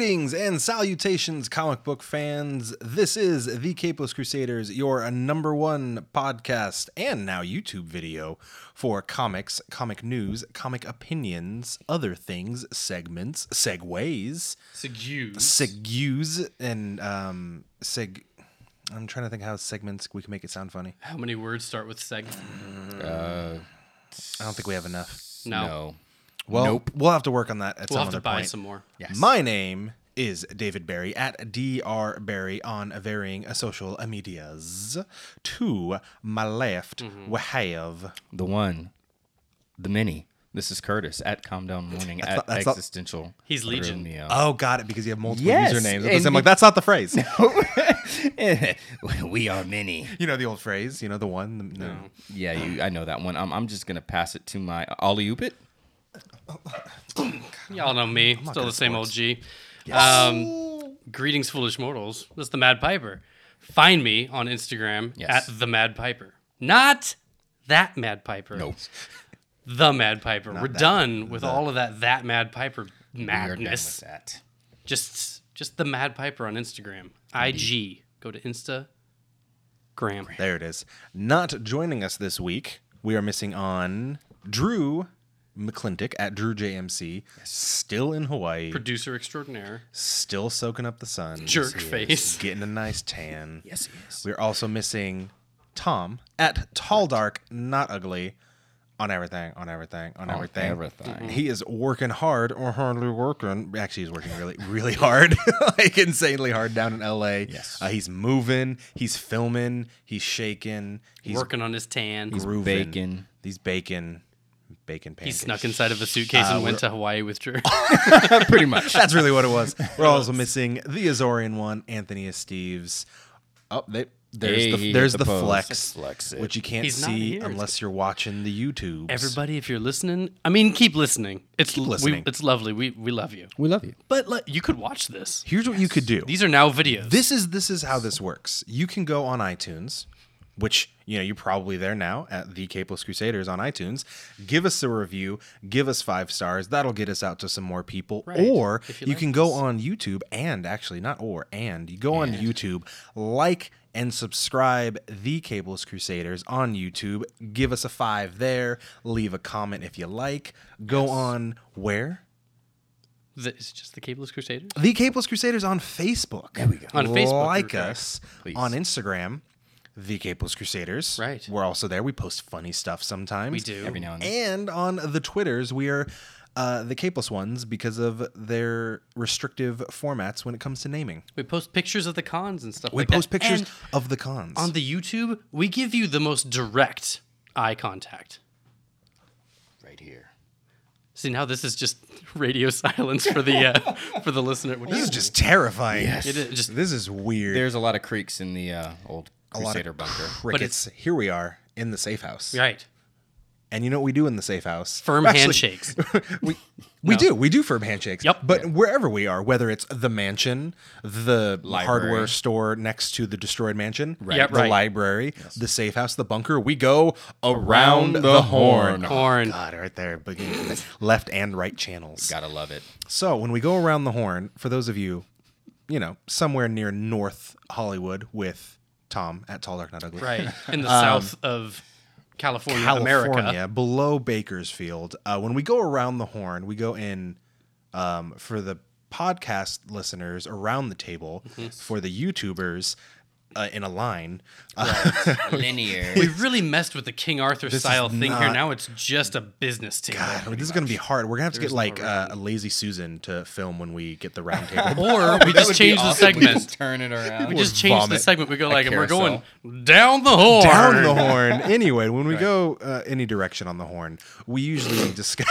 Greetings and salutations, comic book fans. This is the Capeless Crusaders, your number one podcast and now YouTube video for comics, comic news, comic opinions, other things, segments, segues, Segues. segues, and um, seg. I'm trying to think how segments we can make it sound funny. How many words start with seg? I don't think we have enough. No. No. Well, Nope. we'll have to work on that at We'll some have to buy point. some more. Yes. My name is David Barry at Dr. Barry on varying social medias. To my left, Mm-hmm. we have. the one, the many. This is Curtis at Calm Down Morning at not- that's not- Existential. He's Legion. Romeo. Oh, got it, because you have multiple Yes, usernames. I'm like, that's not the phrase. we are many. you know the old phrase, you know the one. The, no. Yeah, you. I know that one. I'm, I'm just gonna pass it to my Ollie Oop it. Y'all know me. Still the same old G. Um, greetings, foolish mortals. This is the Mad Piper. Find me on Instagram Yes. at the Mad Piper. Not that Mad Piper. Nope. The Mad Piper. We're that- done with all of that that Mad Piper We are done madness. with that. Just just the Mad Piper on Instagram. IG. Go to Insta. Gram. There it is. Not joining us this week, we are missing on Drew McClintock at Drew JMC. Still in Hawaii. Producer extraordinaire. still soaking up the sun. Jerk Yes, face. Getting a nice tan. Yes, he is. We're also missing Tom at Tall Dark, not ugly, on everything, on everything, on, everything. everything. He is working hard or hardly working. Actually, he's working really, really hard, like insanely hard down in LA. Yes. Uh, he's moving. He's filming. He's shaking. He's working on his tan. He's grooving. baking. He's baking. Bacon He snuck inside of a suitcase Uh, and went to Hawaii with Drew. Pretty much. That's really what it was. We're also missing the Azorian one, Anthony Steves. Oh, they, there's Hey, the there's the the, flex, Flex which you can't He's see unless you're watching the YouTube. Everybody, if you're listening, I mean, keep listening. It's Keep we- listening. it's lovely. We we love you. we love you. But le- you could watch this. Here's what you could do. These are now videos. This is this is how this works. You can go on iTunes, which you know you're probably there now at the Capeless Crusaders on iTunes. Give us a review. Give us five stars. That'll get us out to some more people. Right. Or you, you like can go on YouTube and actually not or and you go on YouTube, like and subscribe the Capeless Crusaders on YouTube. Give us a five there. Leave a comment if you like. Go on where. The- it's just the Cableless Crusaders. The Capeless Crusaders on Facebook. There we go. On Facebook, Like us Please. on Instagram, The Capeless Crusaders. Right. We're also there. We post funny stuff sometimes. We do. Every now and then. And on the Twitters, we are uh, the Capeless ones because of their restrictive formats when it comes to naming. We post pictures of the cons and stuff We like that. We post pictures And of the cons. on the YouTube. We give you the most direct eye contact. Right here. See now this is just radio silence for the uh, for the listener. Which this is just terrifying. Yes. it is just This is weird. There's a lot of creaks in the uh, old a lot Crusader of bunker. crickets. Here we are in the safe house. right. And you know what we do in the safe house? Firm Actually, handshakes. we we do we do firm handshakes. Yep. But wherever we are, whether it's the mansion, the Library. hardware store next to the destroyed mansion, Yep, the right. library, the safe house, the bunker, we go around, Around the, the horn. horn. Horn. Oh, God, right there, left and right channels. Gotta love it. So when we go around the horn, for those of you, you know, somewhere near North Hollywood with Tom at Tall Dark Not Ugly, Right. In the south of California, California, America. below Bakersfield. Uh, when we go around the horn, we go in um, for the podcast listeners around the table, Mm-hmm. for the YouTubers uh, in a line. Linear. We really messed with the King Arthur is style thing here. Now it's just a business table. God, this is going to be hard. We're going to have to There's get no like uh, a lazy Susan to film when we get the round table. Or we just change the segment. Turn it around. We just change the segment. We go like, and we're going down the horn. Down the horn. Anyway, when we go uh, any direction on the horn, we usually discuss.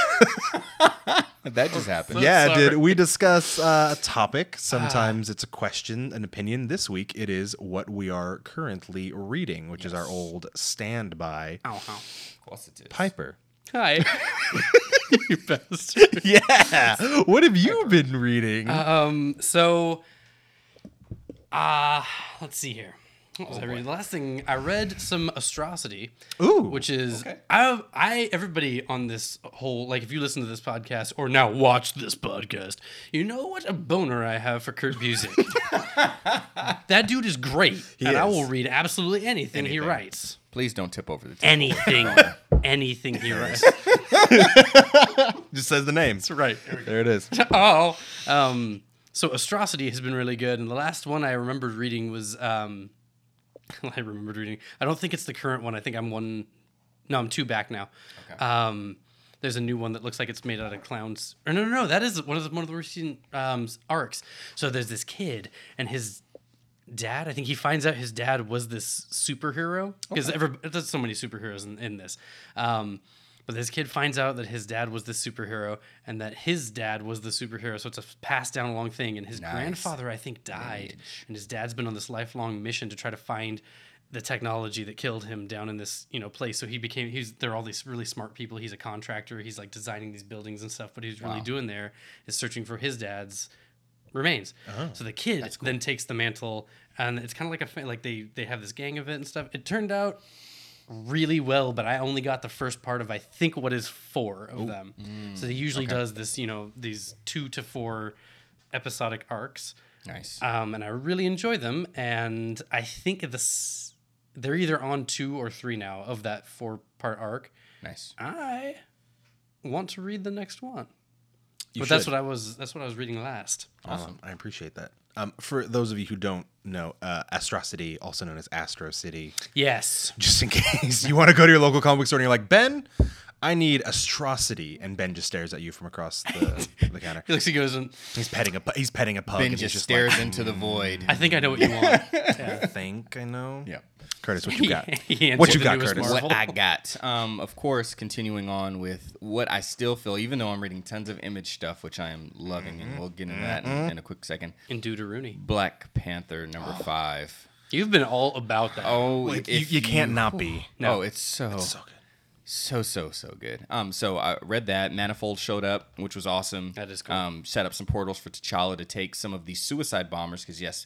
That just happened. yeah, did we discuss uh, a topic? Sometimes it's a question, an opinion. This week it is what we are currently reading, which is our old standby Ow, ow. Of course it is. Piper. Hi. you bastard. Yeah. What have you been reading? Um, so, uh, let's see here. What was I reading? The last thing I read some astrocity, Ooh, which is okay. I I everybody on this whole like if you listen to this podcast or now watch this podcast, you know what a boner I have for Kurt Busiek. that dude is great, and I will read absolutely anything, he writes. Please don't tip over the table. Anything, anything he writes. Just says the name. That's right. There it is. oh, um, so astrocity has been really good, and the last one I remembered reading was um, I remembered reading. I don't think it's the current one. I think I'm one. No, I'm two back now. Um, there's a new one that looks like it's made out of clowns. Or no, no, no. That is one of the one of the recent um, arcs. So there's this kid and his dad. I think he finds out his dad was this superhero because there's so many superheroes in, in this. Um, but this kid finds out that his dad was the superhero and that his dad was the superhero. So it's a passed down along thing. And his grandfather, I think, died. And his dad's been on this lifelong mission to try to find the technology that killed him down in this you know place. So he became he's there are all these really smart people. He's a contractor. He's like designing these buildings and stuff. But he's really doing there is searching for his dad's remains. Oh, so the kid then takes the mantle, and it's kind of like a like they they have this gang of it and stuff. It turned out really well, but I only got the first part of I think what is four of them. so he usually does this, you know, these two to four episodic arcs. Nice. Um, and I really enjoy them. And I think this they're either on two or three now of that four part arc. nice. I want to read the next one. You but that's what I was that's what I was reading last. Awesome. I appreciate that. Um, for those of you who don't know, uh, Astrocity, also known as Astro City, Yes. just in case you want to go to your local comic book store and you're like, Ben, I need Astrocity, and Ben just stares at you from across the, the counter. He looks he goes and He's petting a pu- he's petting a pug. Ben and just, he's just stares like, into the void. I think I know what you want. I think I know. Yeah. Curtis, what you got? He what you the got, newest Curtis? Marvel. what I got. Um, of course, continuing on with what I still feel, even though I'm reading tons of image stuff, which I am loving, and we'll get into that in, in a quick second. in Deuteronomy. Black Panther number five. You've been all about that. Oh, Like, you, if you can't not be. No. Oh, it's so So good. So so so good. Um, so I read that Manifold showed up, which was awesome. That is cool. Um, set up some portals for T'Challa to take some of these suicide bombers because yes,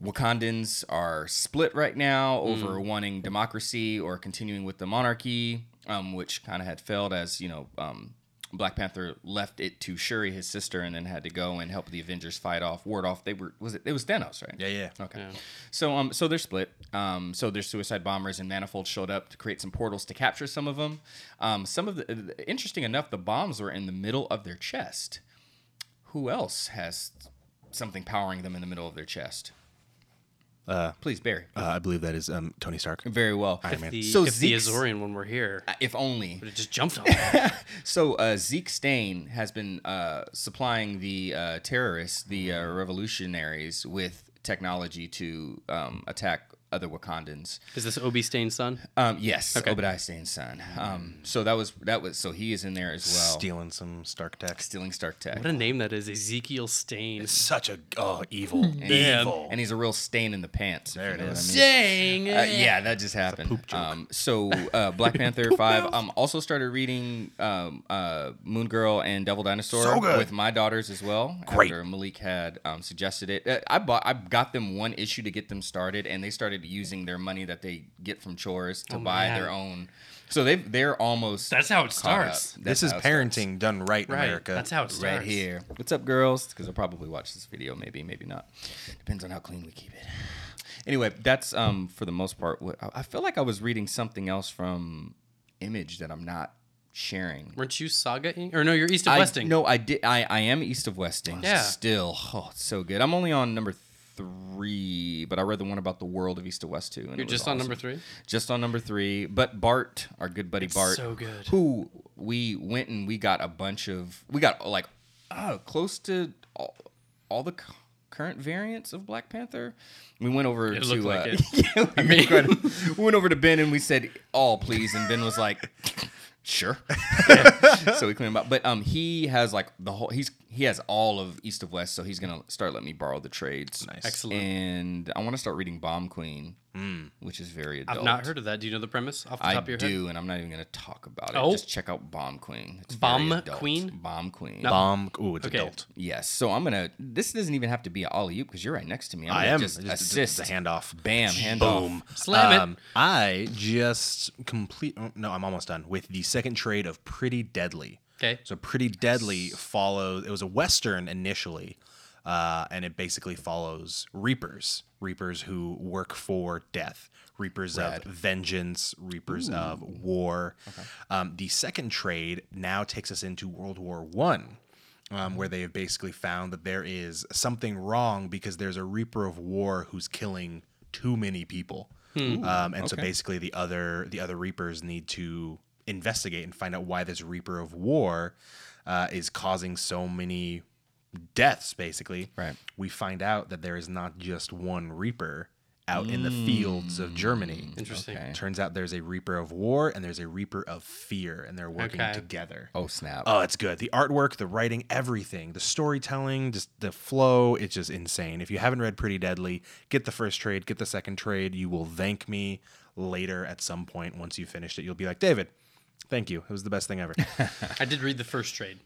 Wakandans are split right now over Mm. wanting democracy or continuing with the monarchy, um, which kind of had failed as you know. Um, Black Panther left it to Shuri, his sister, and then had to go and help the Avengers fight off, ward off. They were was it? It was Thanos, right? Yeah, yeah. Okay. Yeah. So um so they're split. Um so their suicide bombers and Manifold showed up to create some portals to capture some of them. Um some of the interesting enough the bombs were in the middle of their chest. Who else has something powering them in the middle of their chest? Uh, Please, Barry. uh, I believe that is um, Tony Stark. Very well. Iron Man. The, So if the Zeke's- Azorian one were here, If only. but it just jumped on. me. So uh, Zeke Stane has been uh, supplying the uh, terrorists, the uh, revolutionaries, with technology to um, attack other Wakandans. Is this Obie Stane's son? Um, yes, Okay. Obadiah Stane's son. Um, so that was that was so he is in there as well, Stealing some Stark tech. stealing Stark Tech, What a name that is, Ezekiel Stane. Such a oh evil, Man. evil. and he's a real stain in the pants. There it is. you know what is. I mean? Dang. Uh, yeah, that just happened. Um, so uh, Black Panther five. Um, also started reading um, uh, Moon Girl and Devil Dinosaur So good. with my daughters as well. Great. After Malik had um, suggested it, uh, I bought. I got them one issue to get them started, and they started using their money that they get from chores to Oh, buy man. their own. So they they're almost. That's how it starts. This is how starts. parenting done right in Right. America. That's how it starts. Right here. What's up, girls? Because I'll probably watch this video. Maybe, maybe not. Depends on how clean we keep it. Anyway, that's um for the most part. what- I I feel like I was reading something else from Image that I'm not sharing. Weren't you Saga Ing? Or no, you're East of I, Westing. No, I did. I, I am East of Westing. Yeah. Still, oh, it's so good. I'm only on number three, but I read the one about the world of East to West too. And You're just on number three? Just on number three. But Bart, our good buddy Bart, so good. who we went and we got a bunch of, we got like uh, close to all, all the current variants of Black Panther. We went over It to, like uh, yeah, we, went- we went over to Ben and we said, all please. And Ben was like, sure. so we cleaned him up. But um, he has like the whole, he's, he has all of East of West, so he's gonna start letting me borrow the trades. Nice. Excellent. And I want to start reading Bomb Queen, Mm. which is very adult. I've not heard of that. Do you know the premise off the I top of your head? I do, and I'm not even gonna talk about it. Oh. Just check out Bomb Queen. It's Bomb very adult. Queen? Bomb Queen. Bomb. Ooh, it's Okay. adult. Yes. So I'm gonna. This doesn't even have to be an alley oop because you're right next to me. I'm I gonna am. just Just- just- assist. just a handoff. Bam. Hand Boom. off. Slam it. Um, I just complete. oh, No, I'm almost done with the second trade of Pretty Deadly. Okay. So Pretty Deadly follows. It was a western initially, uh, and it basically follows Reapers. Reapers who work for death. Reapers Rad. of vengeance. Reapers of war. Um, the second trade now takes us into World War One. Um, where they have basically found that there is something wrong because there's a Reaper of War who's killing too many people, um, and so basically the other the other Reapers need to investigate and find out why this Reaper of War uh, is causing so many deaths. Basically, Right. We find out that there is not just one Reaper out in the mm. fields of Germany. Interesting. Okay. Turns out there's a Reaper of War and there's a Reaper of Fear, and they're working Okay. together. Oh snap. Oh, it's good. The artwork, the writing, everything, the storytelling, just the flow, it's just insane. If you haven't read Pretty Deadly, get the first trade, get the second trade. You will thank me later at some point once you finished it. You'll be like, David, thank you. It was the best thing ever. I did read the first trade.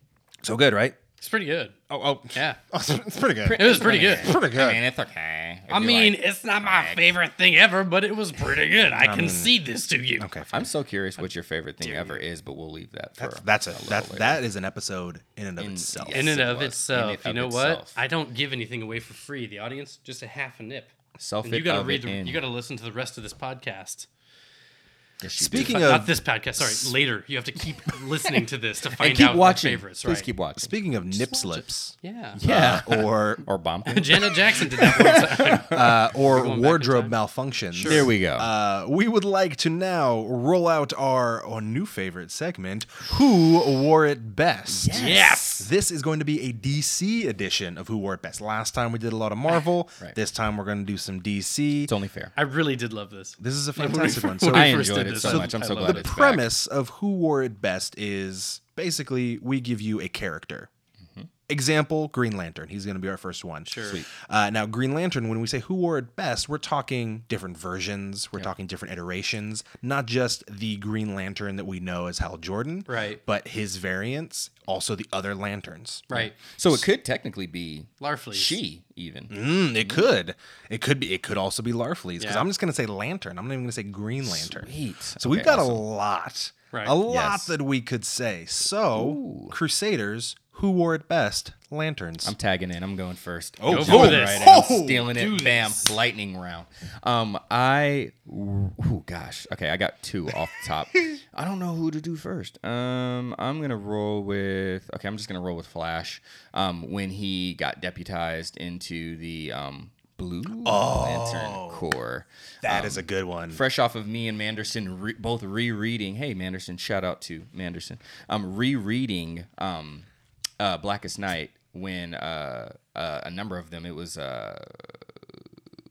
so good, right? It's pretty good. Oh, oh, Yeah. Oh, it's pretty good. It was pretty good. pretty good. I mean, it's okay. if I you mean, like. it's not my favorite thing ever, but it was pretty good. I concede this to you. okay, fine. I'm so curious what your favorite thing ever is, but we'll leave that for. That's, that's a it. little That later. that is an episode in and of In- itself. yes. In and it of was. itself, In and you of know what? I don't give anything away for free. The audience, just a half a nip. Self And you gotta read. The, you gotta listen to the rest of this podcast. Yes, you Speaking Not of this podcast. Sorry, later. You have to keep listening to this to find and keep out watching. our favorites. Please keep watching. speaking of nip slips, Yeah. yeah. uh, or or bomb. Queen. Janet Jackson did that one time. uh, or going back in wardrobe time? malfunctions. There we go. Uh, we would like to now roll out our, our new favorite segment, Who Wore It Best? Yes. This is going to be a DC edition of Who Wore It Best. Last time we did a lot of Marvel. Right. This time we're going to do some DC. it's only fair. I really did love this. This is a When we- fantastic one. So I enjoyed did it this, so I- much. I'm so glad the it. it's back. premise of Who Wore It Best is basically we give you a character. Example: Green Lantern. He's going to be our first one. Sure. Sweet. Uh, now, Green Lantern, when we say who wore it best, we're talking different versions, we're talking different iterations, not just the Green Lantern that we know as Hal Jordan, Right. But his variants, also the other lanterns. Right. So it could technically be Larfleeze. she even. Mm, it could. It could be. It could also be Larfleeze because Yeah. I'm just going to say Lantern. I'm not even going to say Green Lantern. Sweet. So we've got awesome. a lot, Right. a lot Yes. that we could say. So, Crusaders, who wore it best? Lanterns. I'm tagging in. I'm going first. Oh, Go oh, for this. Right, I'm Oh, stealing it. Bam. this. Lightning round. Um, I. Oh gosh. Okay, I got two off the top. I don't know who to do first. Um, I'm gonna roll with. Okay, I'm just gonna roll with Flash. Um, when he got deputized into the um Blue Lantern Corps. That is a good one. fresh off of me and Manderson re- both rereading. Hey, Manderson, shout out to Manderson. Um, rereading um, uh, Blackest Night when uh, uh, a number of them. It was uh,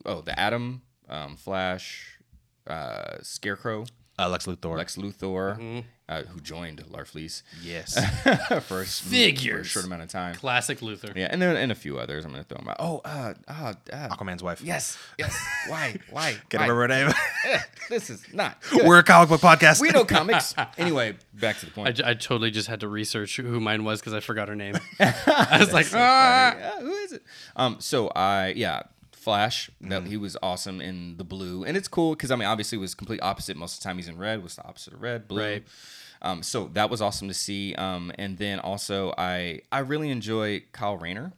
oh the Atom, um, Flash, uh, Scarecrow, Uh, Lex Luthor. Lex Luthor, uh, who joined Larfleeze yes. for, a, s- for a short amount of time. Classic Luthor. Yeah, and then and a few others. I'm gonna throw them out. Oh, uh, uh, uh Aquaman's wife. yes, yes. Why, why? Can why? I remember her name? Eh, this is not. Good. We're a comic book podcast. We know comics. Anyway, back to the I, point. j- I totally just had to research who mine was because I forgot her name. I was like, ah. Yeah, who is it? Um, so I yeah, Flash. That he was awesome in the blue, and it's cool because I mean, obviously, it was complete opposite. Most of the time, he's in red. Was the opposite of red, blue. Right. Um, so that was awesome to see. Um, and then also I I really enjoy Kyle Rayner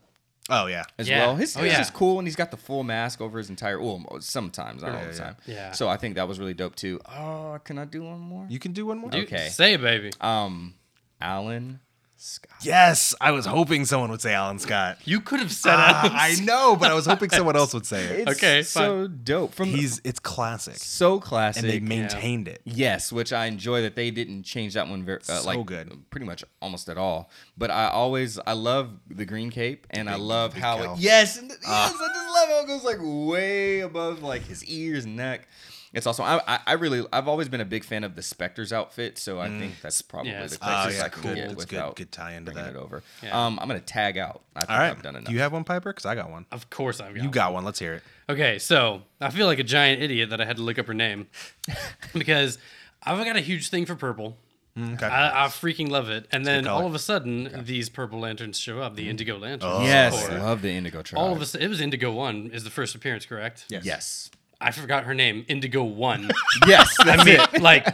Oh yeah. as Yeah. well. His, Oh, his yeah. is cool, and he's got the full mask over his entire. Well, sometimes not all the time. Yeah. So I think that was really dope too. Oh, can I do one more? You can do one more. Dude, Okay. Say it, baby. Um, Alan Scott. Yes, I was hoping someone would say Alan Scott. You could have said it. I know, but I was hoping someone else would say it. It's Okay, so dope. From He's it's classic, so classic. and they maintained it. Yes, which I enjoy that they didn't change that one very uh, So like good. pretty much almost at all. But I always I love the green cape and I love how cow. it, yes, and, yes, I just love how it goes like way above like his ears and neck. It's also I, I I really I've always been a big fan of the Spectre's outfit, so I mm. think that's probably Yeah, the it's closest Oh, yeah, I can cool. get It's good- without good tie into that. it over. Yeah. Um, I'm gonna tag out. I think All right. I've done enough. Do you have one, Piper? Because I got one. Of course I've got. You one. got one. Let's hear it. Okay, so I feel like a giant idiot that I had to look up her name because I've got a huge thing for purple. Mm, okay. I, I freaking love it. And then all of a sudden, these purple lanterns show up, the mm. indigo lanterns. yes, oh, Or- love the Indigo Tribe. all of a sudden, it was Indigo One is the first appearance, correct? Yes. Yes. I forgot her name, Indigo One. Yes. I mean, like,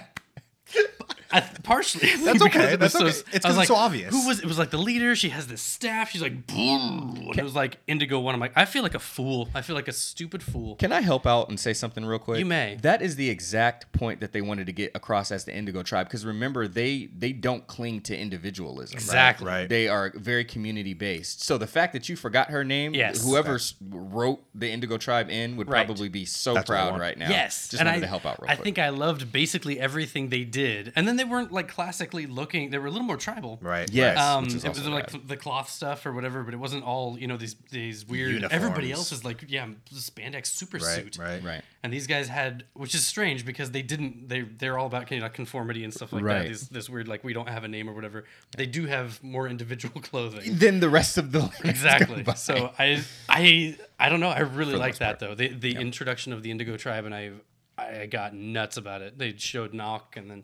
I, partially. That's okay, that's okay. It's 'cause it's so obvious. Who was? It was like the leader. She has this staff. She's like, boom. It was like Indigo One. I'm like, I feel like a fool. I feel like a stupid fool. Can I help out and say something real quick? You may. That is the exact point that they wanted to get across as the Indigo Tribe. Because remember, they they don't cling to individualism. Exactly. Right. They are very community based. So the fact that you forgot her name, Yes. whoever s wrote the Indigo Tribe in would Right. probably be so That's proud right now. Yes, Just and wanted I, to help out real I quick. think I loved basically everything they did, and then they weren't like classically looking. They were a little more tribal. Right. Yes. Um, which is it was like rad. the cloth stuff or whatever, but it wasn't all you know these these weird. Everybody else is like yeah, spandex super Right. suit. Right. right. And these guys had, which is strange because they didn't. They they're all about kind of like conformity and stuff like Right. that. This this weird like we don't have a name or whatever. They do have more individual clothing. than the rest of the exactly. So I I I don't know. I really like most that though. The the introduction of the Indigo tribe and I I got nuts about it. They showed Nok and then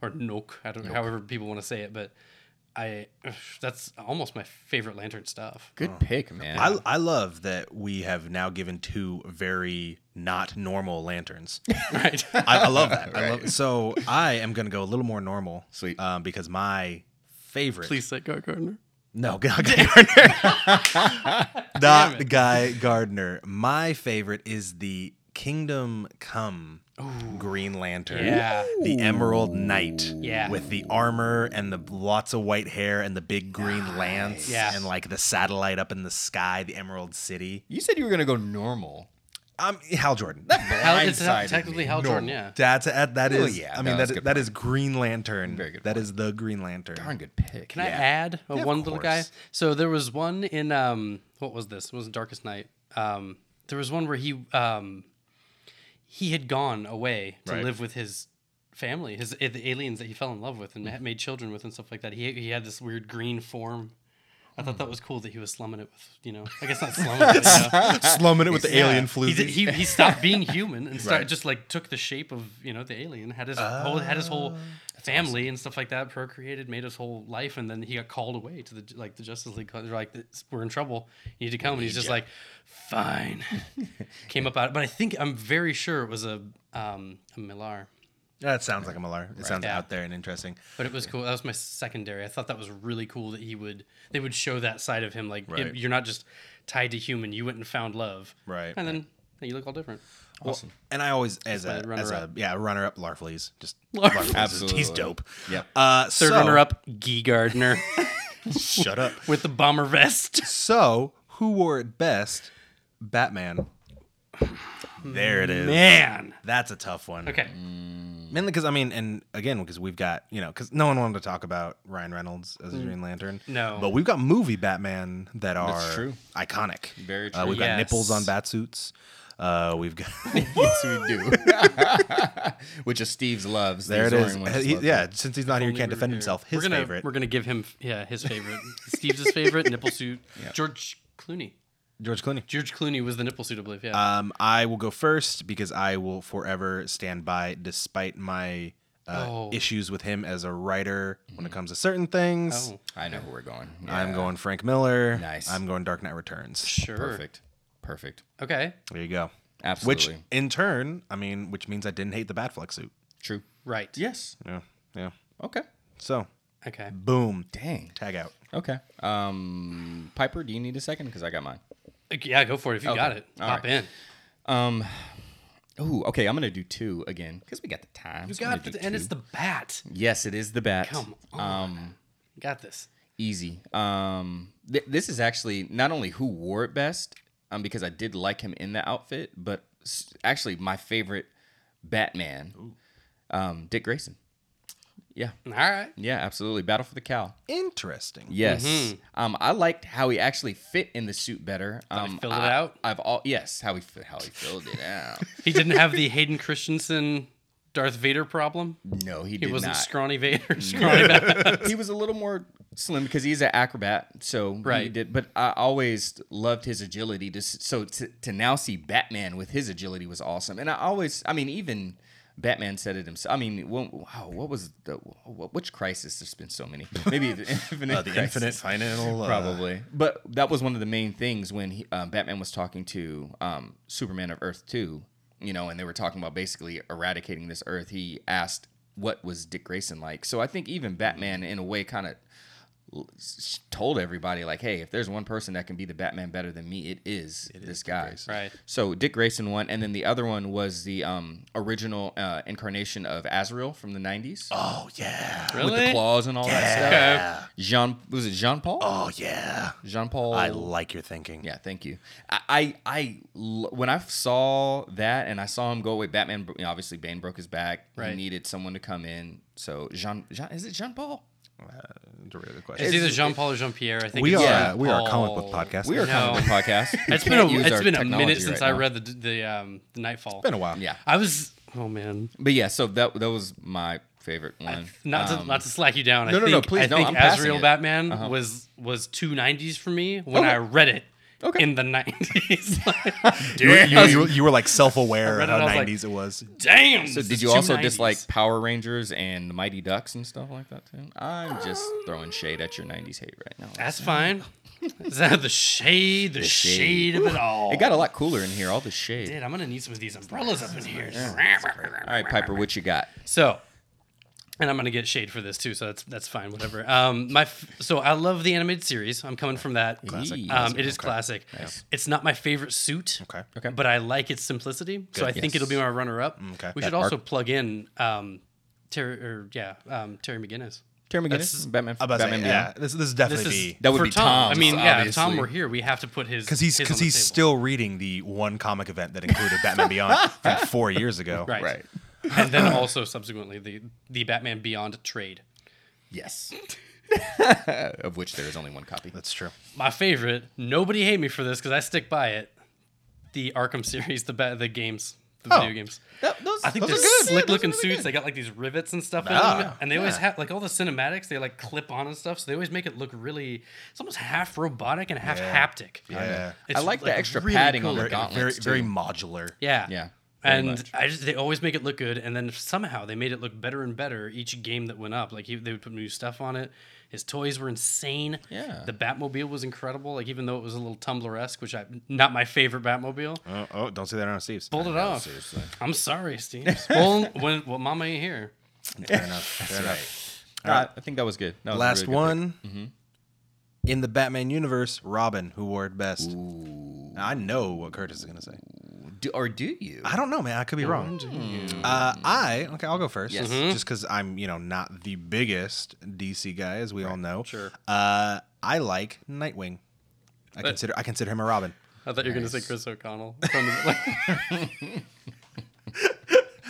or Nook, I don't know however people want to say it, but I that's almost my favorite lantern stuff. good pick, man. I, I love that we have now given two very not normal lanterns. Right. I, I love that. I love so I am gonna go a little more normal. Sweet. Um, because my favorite Please say Guy Gardner. No, Guy Gardner. Not Guy Gardner. My favorite is the Kingdom Come Green Lantern. Yeah. The Emerald Knight. Yeah. With the armor and the lots of white hair and the big green lance. Yeah. And like the satellite up in the sky, the Emerald City. you said you were gonna go normal. Um, Hal Jordan. Hal, it's Blindsided technically me. Hal Jordan, yeah. That's that, that Oh, yeah, I mean, no, that that's a is, good that is Green Lantern. Very good That point. is the Green Lantern. Darn good pick. Can I add Yeah, one little guy? So there was one in um what was this? It was Darkest Night. Um there was one where he um he had gone away to Right. live with his family, his the aliens that he fell in love with and had mm-hmm. made children with and stuff like that. He he had this weird green form. I thought that mm-hmm. was cool that he was slumming it with, you know, I guess not slumming it. But, you know, Slumming it with the alien he, floozy. did, he he stopped being human and started Right. just like took the shape of you know the alien had his ah. whole had his whole family and stuff like that procreated made his whole life and then he got called away to the like the Justice League they're like we're in trouble you need to come and he's just like fine came up out but I think I'm very sure it was a um a Millar that sounds like a Millar. It sounds Yeah. out there and interesting. but it was cool that was my secondary I thought that was really cool that he would they would show that side of him like it- Right. you're not just tied to human you went and found love Right. and then you look all different Awesome. And I always, as my a, as a runner-up. yeah, runner up, Larfleeze. Just Larfleeze. Larfleeze Absolutely. He's dope. Yeah. Uh, Third so- runner up, Gee Gardner Shut up. with the bomber vest. So, who wore it best? Batman. There it is. Man. That's a tough one. Okay. Mainly because I mean, and again, because we've got you know, because no one wanted to talk about Ryan Reynolds as a Green Lantern. Mm. No. but we've got movie Batman that are That's true. iconic. Very Uh, true. we've got Yes. nipples on bat suits. Uh, we've got yes, we do. Which is Steve's loves. there it These is. orange ones He- love yeah, it. since he's not here, he Only can't we're defend here. himself. His we're gonna, favorite. We're gonna give him, yeah, his favorite. Steve's his favorite nipple suit. George Clooney. George Clooney. George Clooney was the nipple suit, I believe. Yeah. Um, I will go first because I will forever stand by, despite my uh, Oh. issues with him as a writer when it comes to certain things. oh, I know who we're going. I'm going Frank Miller. Nice. I'm going Dark Knight Returns. sure. Perfect. Perfect. Okay. There you go. Absolutely. Which in turn, I mean, which means I didn't hate the Batfleck suit. True. Right. Yes. Yeah, yeah. Okay. So, Okay. boom, Dang. tag out. Okay. Um, Piper, do you need a second? Because I got mine. Yeah, go for it if you Okay. got it. All Pop right. in. Um, ooh, okay. I'm gonna do two again because we got the time. You so got the, and it's the bat. yes, it is the bat. Come on. Um, got this. easy. Um, th- this is actually not only who wore it best, um, because I did like him in the outfit, but s- actually my favorite Batman, um, Dick Grayson. Yeah. All right. Yeah, absolutely. Battle for the Cowl. Interesting. Yes. Mm-hmm. Um, I liked how he actually fit in the suit better. he Um, filled it out? I've all yes, how he how he filled it out. He didn't have the Hayden Christensen Darth Vader problem. No, he didn't. He did wasn't not. scrawny Vader. Scrawny Batman. he was a little more slim because he's an acrobat. So he Right. did. But I always loved his agility. To, so to, to now see Batman with his agility was awesome. And I always, I mean, even Batman said it himself. I mean, wow, what was the wh- which crisis? There's been so many. Maybe the infinite. Uh, the Crisis. infinite final. Uh, Probably, but that was one of the main things when he, um, Batman was talking to um, Superman of Earth Two, you know, and they were talking about basically eradicating this Earth. He asked, "What was Dick Grayson like?" So I think even Batman, in a way, kind of told everybody like, "Hey, if there's one person that can be the Batman better than me, it is this guy." Right. So Dick Grayson won, and then the other one was the um, original uh, incarnation of Azrael from the '90s Oh yeah. with the claws and all that stuff. Yeah. Jean was it Jean Paul? Oh yeah. Jean Paul. I like your thinking. Yeah, thank you. I I when I saw that and I saw him go away, Batman. You know, obviously, Bane broke his back. Right. He needed someone to come in. So Jean, Jean is it Jean Paul? It's a really good question. It's either Jean Paul or Jean Pierre. I think we it's are Jean we are a comic book Paul. podcast. We are a No. comic book podcast. It's been a can't use it's our been a minute since right I read the the um the Knightfall. It's been a while. Yeah, I was oh man. but yeah. So that that was my favorite one. Not to Um, not to slack you down. no, I no, think, no, please, I no, think I'm passing Azrael it. Batman was was two nineties for me when Okay. I read it Okay. in the nineties. You, were- you, you, you were like self-aware read of how I was like, 90s it was. Damn. So did you also 90s. dislike Power Rangers and the Mighty Ducks and stuff like that too? I'm just throwing shade at your '90s hate right now. That's fine. Is that the shade? The, shade. shade. of it all. It got a lot cooler in here. All the shade. Dude, I'm gonna need some of these umbrellas up in here. All right, Piper, what you got? So, and I'm gonna get shade for this too, so that's that's fine, whatever. Um, my f- so I love the animated series. I'm coming from that. Classic. Um, it is classic. It's not my favorite suit. Okay. Okay. But I like its simplicity, so I think it'll be my runner-up. okay. We That should also arc- plug in um, Terry or yeah, um, Terry McGinnis. Terry That's- McGinnis, Batman. About to say, Batman yeah, this, this is This definitely is be That would for be Tom. Tom's, I mean, yeah, if Tom obviously. were here, we have to put his because he's because he's table. still reading the one comic event that included Batman Beyond from four years ago. right. Right. And then also subsequently the the Batman Beyond trade. Yes. of which there is only one copy. That's true. my favorite. Nobody hate me for this because I stick by it. The Arkham series, the ba- the games, the Oh. video games. those, I think those they're are good. slick Yeah, looking those are really suits. They got like these rivets and stuff in Ah, them, and they always yeah. have like all the cinematics. They like clip on and stuff, so they always make it look really. It's almost half robotic and half Yeah. haptic. Yeah. It's, I like the extra really padding cool on the Very, looking. gauntlets, very, very too. modular. Yeah, Yeah, very And much. I just they always make it look good, and then somehow they made it look better and better each game that went up. Like he, they would put new stuff on it. His toys were insane. Yeah. The Batmobile was incredible. Like even though it was a little Tumbler esque, which I not my favorite Batmobile. Oh, oh, don't say that on Steve's. Pulled it off. seriously. I'm sorry, Steve. well, when well, Mama ain't here. Fair enough. Fair enough. Uh, I think that was good. That was Last really good one. Mm-hmm. In the Batman universe, Robin, who wore it best. Now, I know what Curtis is going to say. Pick. Do, or do you? I don't know, man. I could be wrong. Mm-hmm. Uh, I okay. I'll go first. Yes. Just because I'm, you know, not the biggest DC guy, as we all know. Sure. Uh, I like Nightwing. I consider I consider him a Robin. I thought you were gonna say Chris O'Donnell. From the, I'm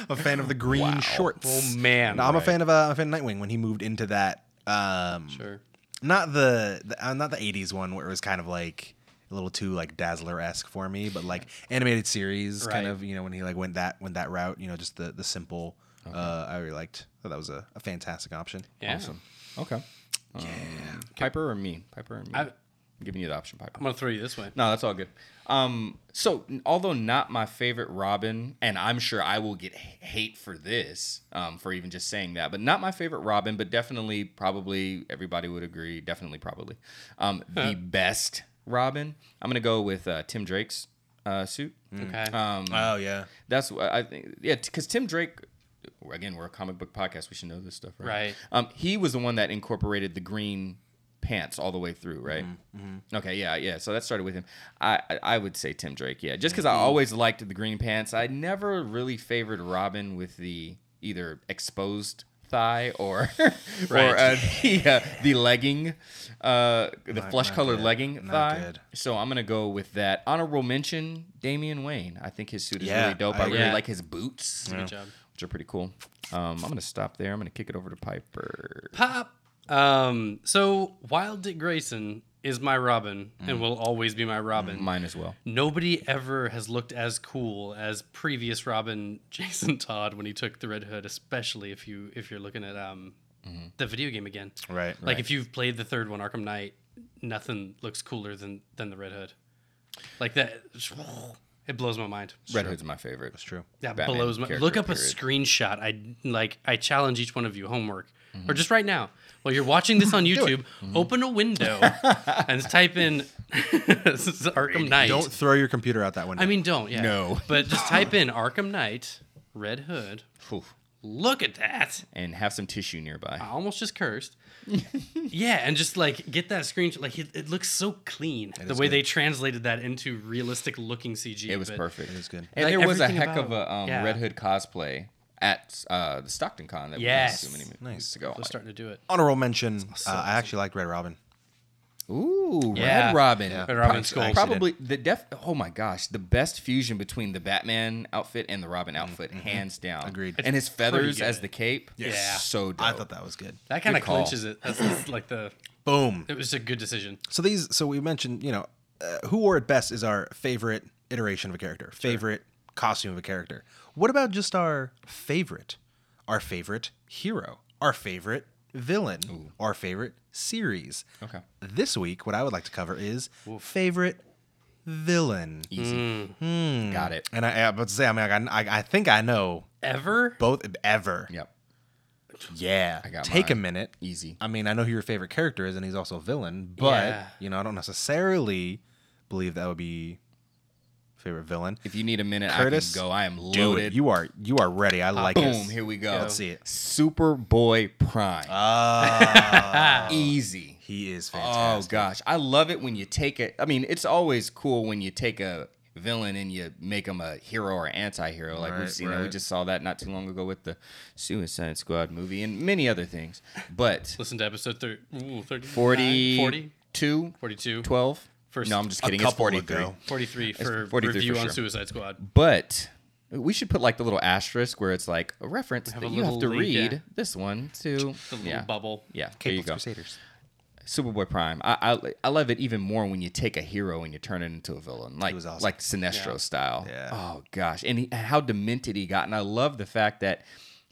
a fan of the green shorts. oh man. No, I'm a Right. fan of uh, I'm a fan of Nightwing when he moved into that. Um, Sure. Not the, the uh, not the '80s one where it was kind of like a little too like Dazzler esque for me, but like animated series kind of you know when he like went that went that route. You know, just the the simple. Uh, I really liked. Thought that was a, a fantastic option. Yeah. Awesome. Okay. Um, Piper or me? Piper or me? I- I'm giving you the option, Piper. I'm gonna throw you this way. No, that's all good. Um, so although not my favorite Robin, and I'm sure I will get hate for this, um, for even just saying that, but not my favorite Robin, but definitely, probably everybody would agree, definitely, probably, um, the best Robin. I'm gonna go with uh, Tim Drake's uh, suit. Okay. Um, Oh yeah. that's what I think. Yeah, because Tim Drake. Again, we're a comic book podcast. We should know this stuff, right? Right. Um, he was the one that incorporated the green pants all the way through, right? Okay, yeah, yeah. So that started with him. I I, I would say Tim Drake, yeah, just because I always liked the green pants. I never really favored Robin with the either exposed thigh or or uh, the uh, the legging, uh, the flesh colored legging Not thigh. good. So I'm gonna go with that. Honorable mention: Damian Wayne. I think his suit is Yeah, really dope. I I, really agree. like his boots. Good job. which are pretty cool. Um, I'm gonna stop there. I'm gonna kick it over to Piper. Pop. Um, so Wild Dick Grayson is my Robin and will always be my Robin. Mine as well. Nobody ever has looked as cool as previous Robin Jason Todd when he took the Red Hood, especially if you if you're looking at um the video game again. Right. Like if you've played the third one, Arkham Knight, nothing looks cooler than than the Red Hood. Like that, it blows my mind. Red Hood's my favorite. That's true. That Batman blows my. Look up a screenshot. I like. I challenge each one of you homework, Mm-hmm. or just right now while you're watching this on YouTube. Open a window and type in Arkham Knight. Don't throw your computer out that window. I mean, don't. Yeah. No. But just type in Arkham Knight, Red Hood. Phew. Look at that. And have some tissue nearby. I almost just cursed. yeah, and just like get that screenshot. Like it, it looks so clean. the way good. they translated that into realistic looking CG. It was but- perfect. was good. And Like, there was a everything heck of a um, yeah. Red Hood cosplay at uh, the Stockton Con that Yes. we went to many Nice. months ago. They're starting to do it. Honorable mention. Uh, I actually liked Red Robin. Ooh, Yeah. Red Robin. Yeah. Red Robin's I cool. Probably the def. Oh my gosh, the best fusion between the Batman outfit and the Robin outfit, hands down. Mm-hmm. Agreed. And his feathers as the cape. Yeah. so dope. I thought that was good. That kind of clinches it. That's, that's like the. Boom. It was a good decision. So these, so we mentioned, you know, uh, who wore it best is our favorite iteration of a character, favorite costume of a character. What about just our favorite, our favorite hero, our favorite villain, our favorite series? Okay. This week, what I would like to cover is favorite villain. Easy. Hmm. Got it. And I, I about to say, I mean, I, I, I think I know Ever? both ever. Yep. Yeah. I got Take a mine. minute. Easy. I mean, I know who your favorite character is, and he's also a villain, but Yeah. you know, I don't necessarily believe that would be favorite villain. If you need a minute, Curtis, I can go. I am loaded. it. You are you are ready. I like it. Boom. it. Here we go. Let's see it. Superboy Prime. Ah, Easy. he is fantastic. Oh gosh, I love it when you take it. I mean, it's always cool when you take a villain and you make him a hero or anti-hero. Like Right, we've seen, that. we just saw that not too long ago with the Suicide Squad movie and many other things. But Listen to episode thir- ooh, 40, 40, 2, 42, 12. First- no, I'm just kidding. It's 43. ago. 43 for 43 review for on sure. Suicide Squad. But we should put like the little asterisk where it's like a reference Have that a you have to little link, read yeah. this one to The little yeah. bubble. Yeah, there you go. Crusaders. Superboy Prime. I, I I love it even more when you take a hero and you turn it into a villain, like was awesome. like Sinestro Yeah. style. Yeah. Oh gosh, and, he, and how demented he got, and I love the fact that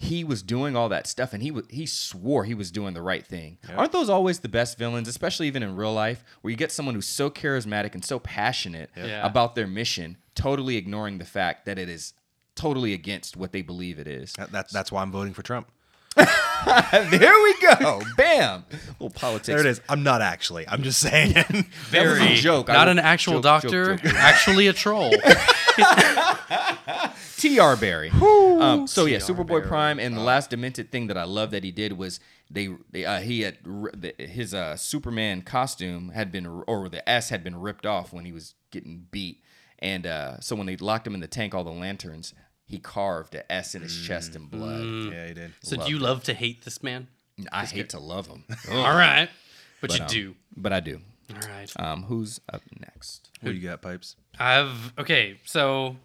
he was doing all that stuff, and he wa- he swore he was doing the right thing. Aren't those always the best villains, especially even in real life, where you get someone who's so charismatic and so passionate Yeah. about their mission, totally ignoring the fact that it is totally against what they believe it is. That, that, that's why I'm voting for Trump. there we go. Bam. little politics. There it is. I'm not actually. I'm just saying. That was a Very joke. Not was- an actual joke, doctor, joke, joke. actually a troll. T.R. Barry. Um, so yeah, T.R. Superboy Barry. Prime, and the last demented thing that I love that he did was they, they uh, he had r- the, his uh, Superman costume had been or the S had been ripped off when he was getting beat, and uh, so when they locked him in the tank, all the lanterns, he carved an S in his chest in blood. yeah, he did. So do you love to hate this man? I hate to love him, All right. But, you um, do. but I do. All right. Um, who's up next? Who you got, Pipes? I've okay, so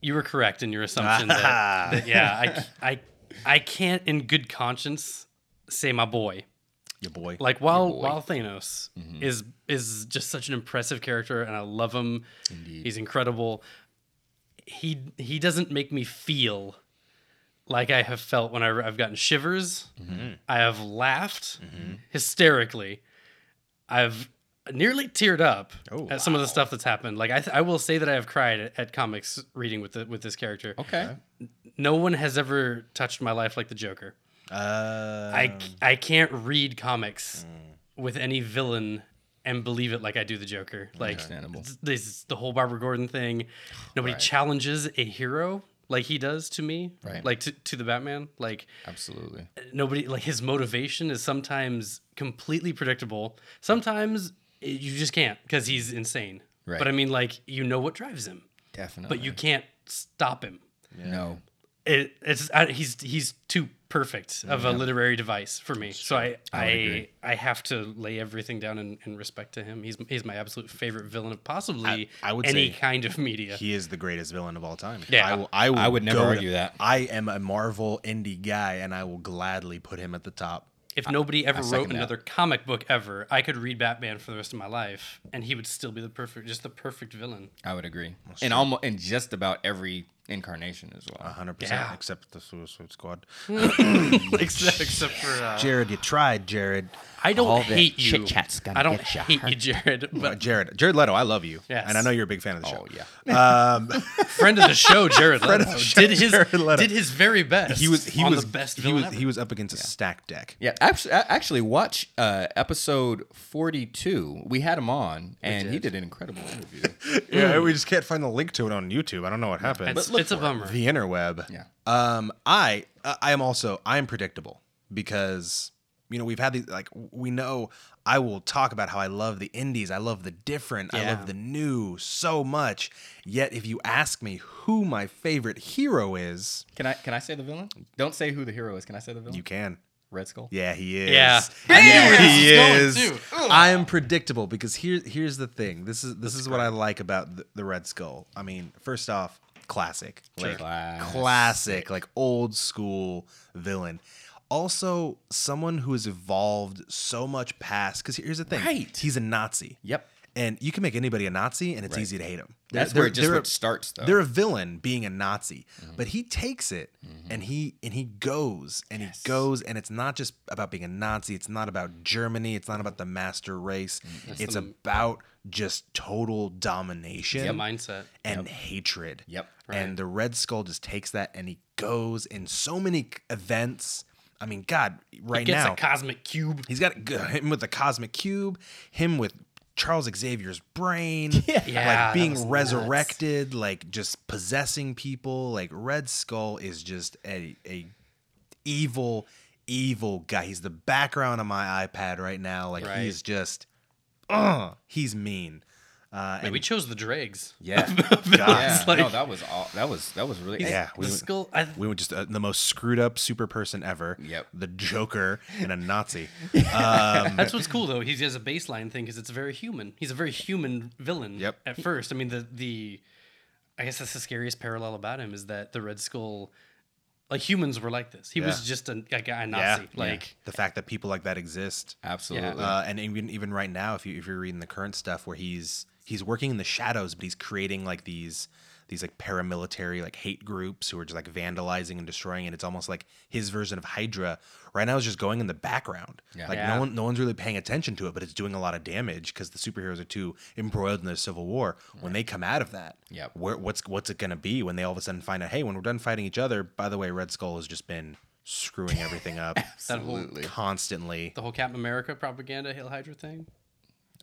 you were correct in your assumption that, that yeah, I, I I can't in good conscience say my boy. Your boy. Like while boy. while Thanos is is just such an impressive character and I love him. Indeed. He's incredible. He he doesn't make me feel like I have felt when I, I've gotten shivers. Mm-hmm. I have laughed mm-hmm. hysterically. I've nearly teared up Oh, at some of the stuff that's happened. Like I, th- I will say that I have cried at, at comics reading with the, with this character. Okay. No one has ever touched my life like the Joker. Uh, I, c- I can't read comics mm. with any villain and believe it like I do the Joker. Like this the whole Barbara Gordon thing. Nobody Right. challenges a hero like he does to me. Right. Like to, to the Batman. Like Absolutely. nobody like his motivation is sometimes completely predictable. Sometimes it- you just can't because he's insane. Right. But I mean, like you know what drives him, Definitely. but you can't stop him. no. It, it's I, he's he's too perfect of a literary device for me. So I I agree. I, have to lay everything down in, in respect to him. He's he's my absolute favorite villain of possibly I- I would any say kind of media. He is the greatest villain of all time. Yeah. I will. I, will I would never go to- argue that. I am a Marvel indie guy, and I will gladly put him at the top. if nobody ever second wrote that. another comic book ever, I could read Batman for the rest of my life, and he would still be the perfect, just the perfect villain. I would agree. and almost in just about every incarnation as well. hundred percent, Yeah. except the Suicide Squad. except, except for uh, Jared, you tried, Jared. I don't All that hate you. chit-chat's gonna I don't get ya hate you, hurt. Jared. Uh, But Jared, Jared Leto, I love you, Yes. and I know you're a big fan of the show. Oh yeah. friend of the show, Jared Leto, of the show, did his Jared Leto. did his very best. He was he on was the best he villain was ever. he was up against a stacked deck. Yeah, actually, actually, watch uh, episode forty-two. We had him on, and he did an incredible interview. Yeah, we just can't find the link to it on YouTube. I don't know what happened. But It's, look it's a for it. bummer. the interweb. Yeah. Um, I I am also I am predictable because you know we've had these like we know I will talk about how I love the indies, I love the different, I love the new so much. Yet if you ask me who my favorite hero is, Can I can I say the villain? Don't say who the hero is. Can I say the villain? you can. Red Skull. Yeah, he is. Yeah. I I knew knew where this he was is. I am predictable because here here's the thing. This is this is what I like about the, the Red Skull. I mean, first off, classic. Like Classic. classic, like old school villain. Also, someone who has evolved so much past because here's the thing. Right. He's a Nazi. Yep. And you can make anybody a Nazi and it's Right. easy to hate him. That's They're- where it just a- starts, though. They're a villain being a Nazi, Mm-hmm. but he takes it and he and he goes and he goes and it's not just about being a Nazi. It's not about Germany. It's not about the master race. Mm-hmm. It's the- about just total domination The mindset. and hatred. Yep. And the Red Skull just takes that and he goes in so many events. I mean, God, right he Gets now a cosmic cube. he's got him with the cosmic cube, him with Charles Xavier's brain, Yeah, like being was nuts. resurrected, like just possessing people. Like Red Skull is just a a evil, evil guy. He's the background on my iPad right now. Like Right. he's just, uh, he's mean. Uh, Man, and we chose the dregs. Yeah. God, yeah. like- no, that was all. That was that was really. Yeah, the we- skull. I, we were just uh, the most screwed up super person ever. Yep. The Joker and a Nazi. That's what's cool though. He has a baseline thing because it's very human. He's a very human villain. Yep. At first, I mean the the, I guess that's the scariest parallel about him is that the Red Skull, like humans were like this. He was just a, a guy, a Yeah, Nazi. Like yeah. the fact that people like that exist. Absolutely. Uh, and even even right now, if you if you're reading the current stuff where he's he's working in the shadows, but he's creating like these these like paramilitary like hate groups who are just like vandalizing and destroying and It's almost like his version of Hydra. Right now is just going in the background. Yeah. Like Yeah. no one no one's really paying attention to it, but it's doing a lot of damage because the superheroes are too embroiled in the civil war. When they come out of that, yeah where what's what's it gonna be when they all of a sudden find out, hey, when we're done fighting each other, by the way, Red Skull has just been screwing everything up whole Absolutely. constantly. the whole Captain America propaganda Hail Hydra thing.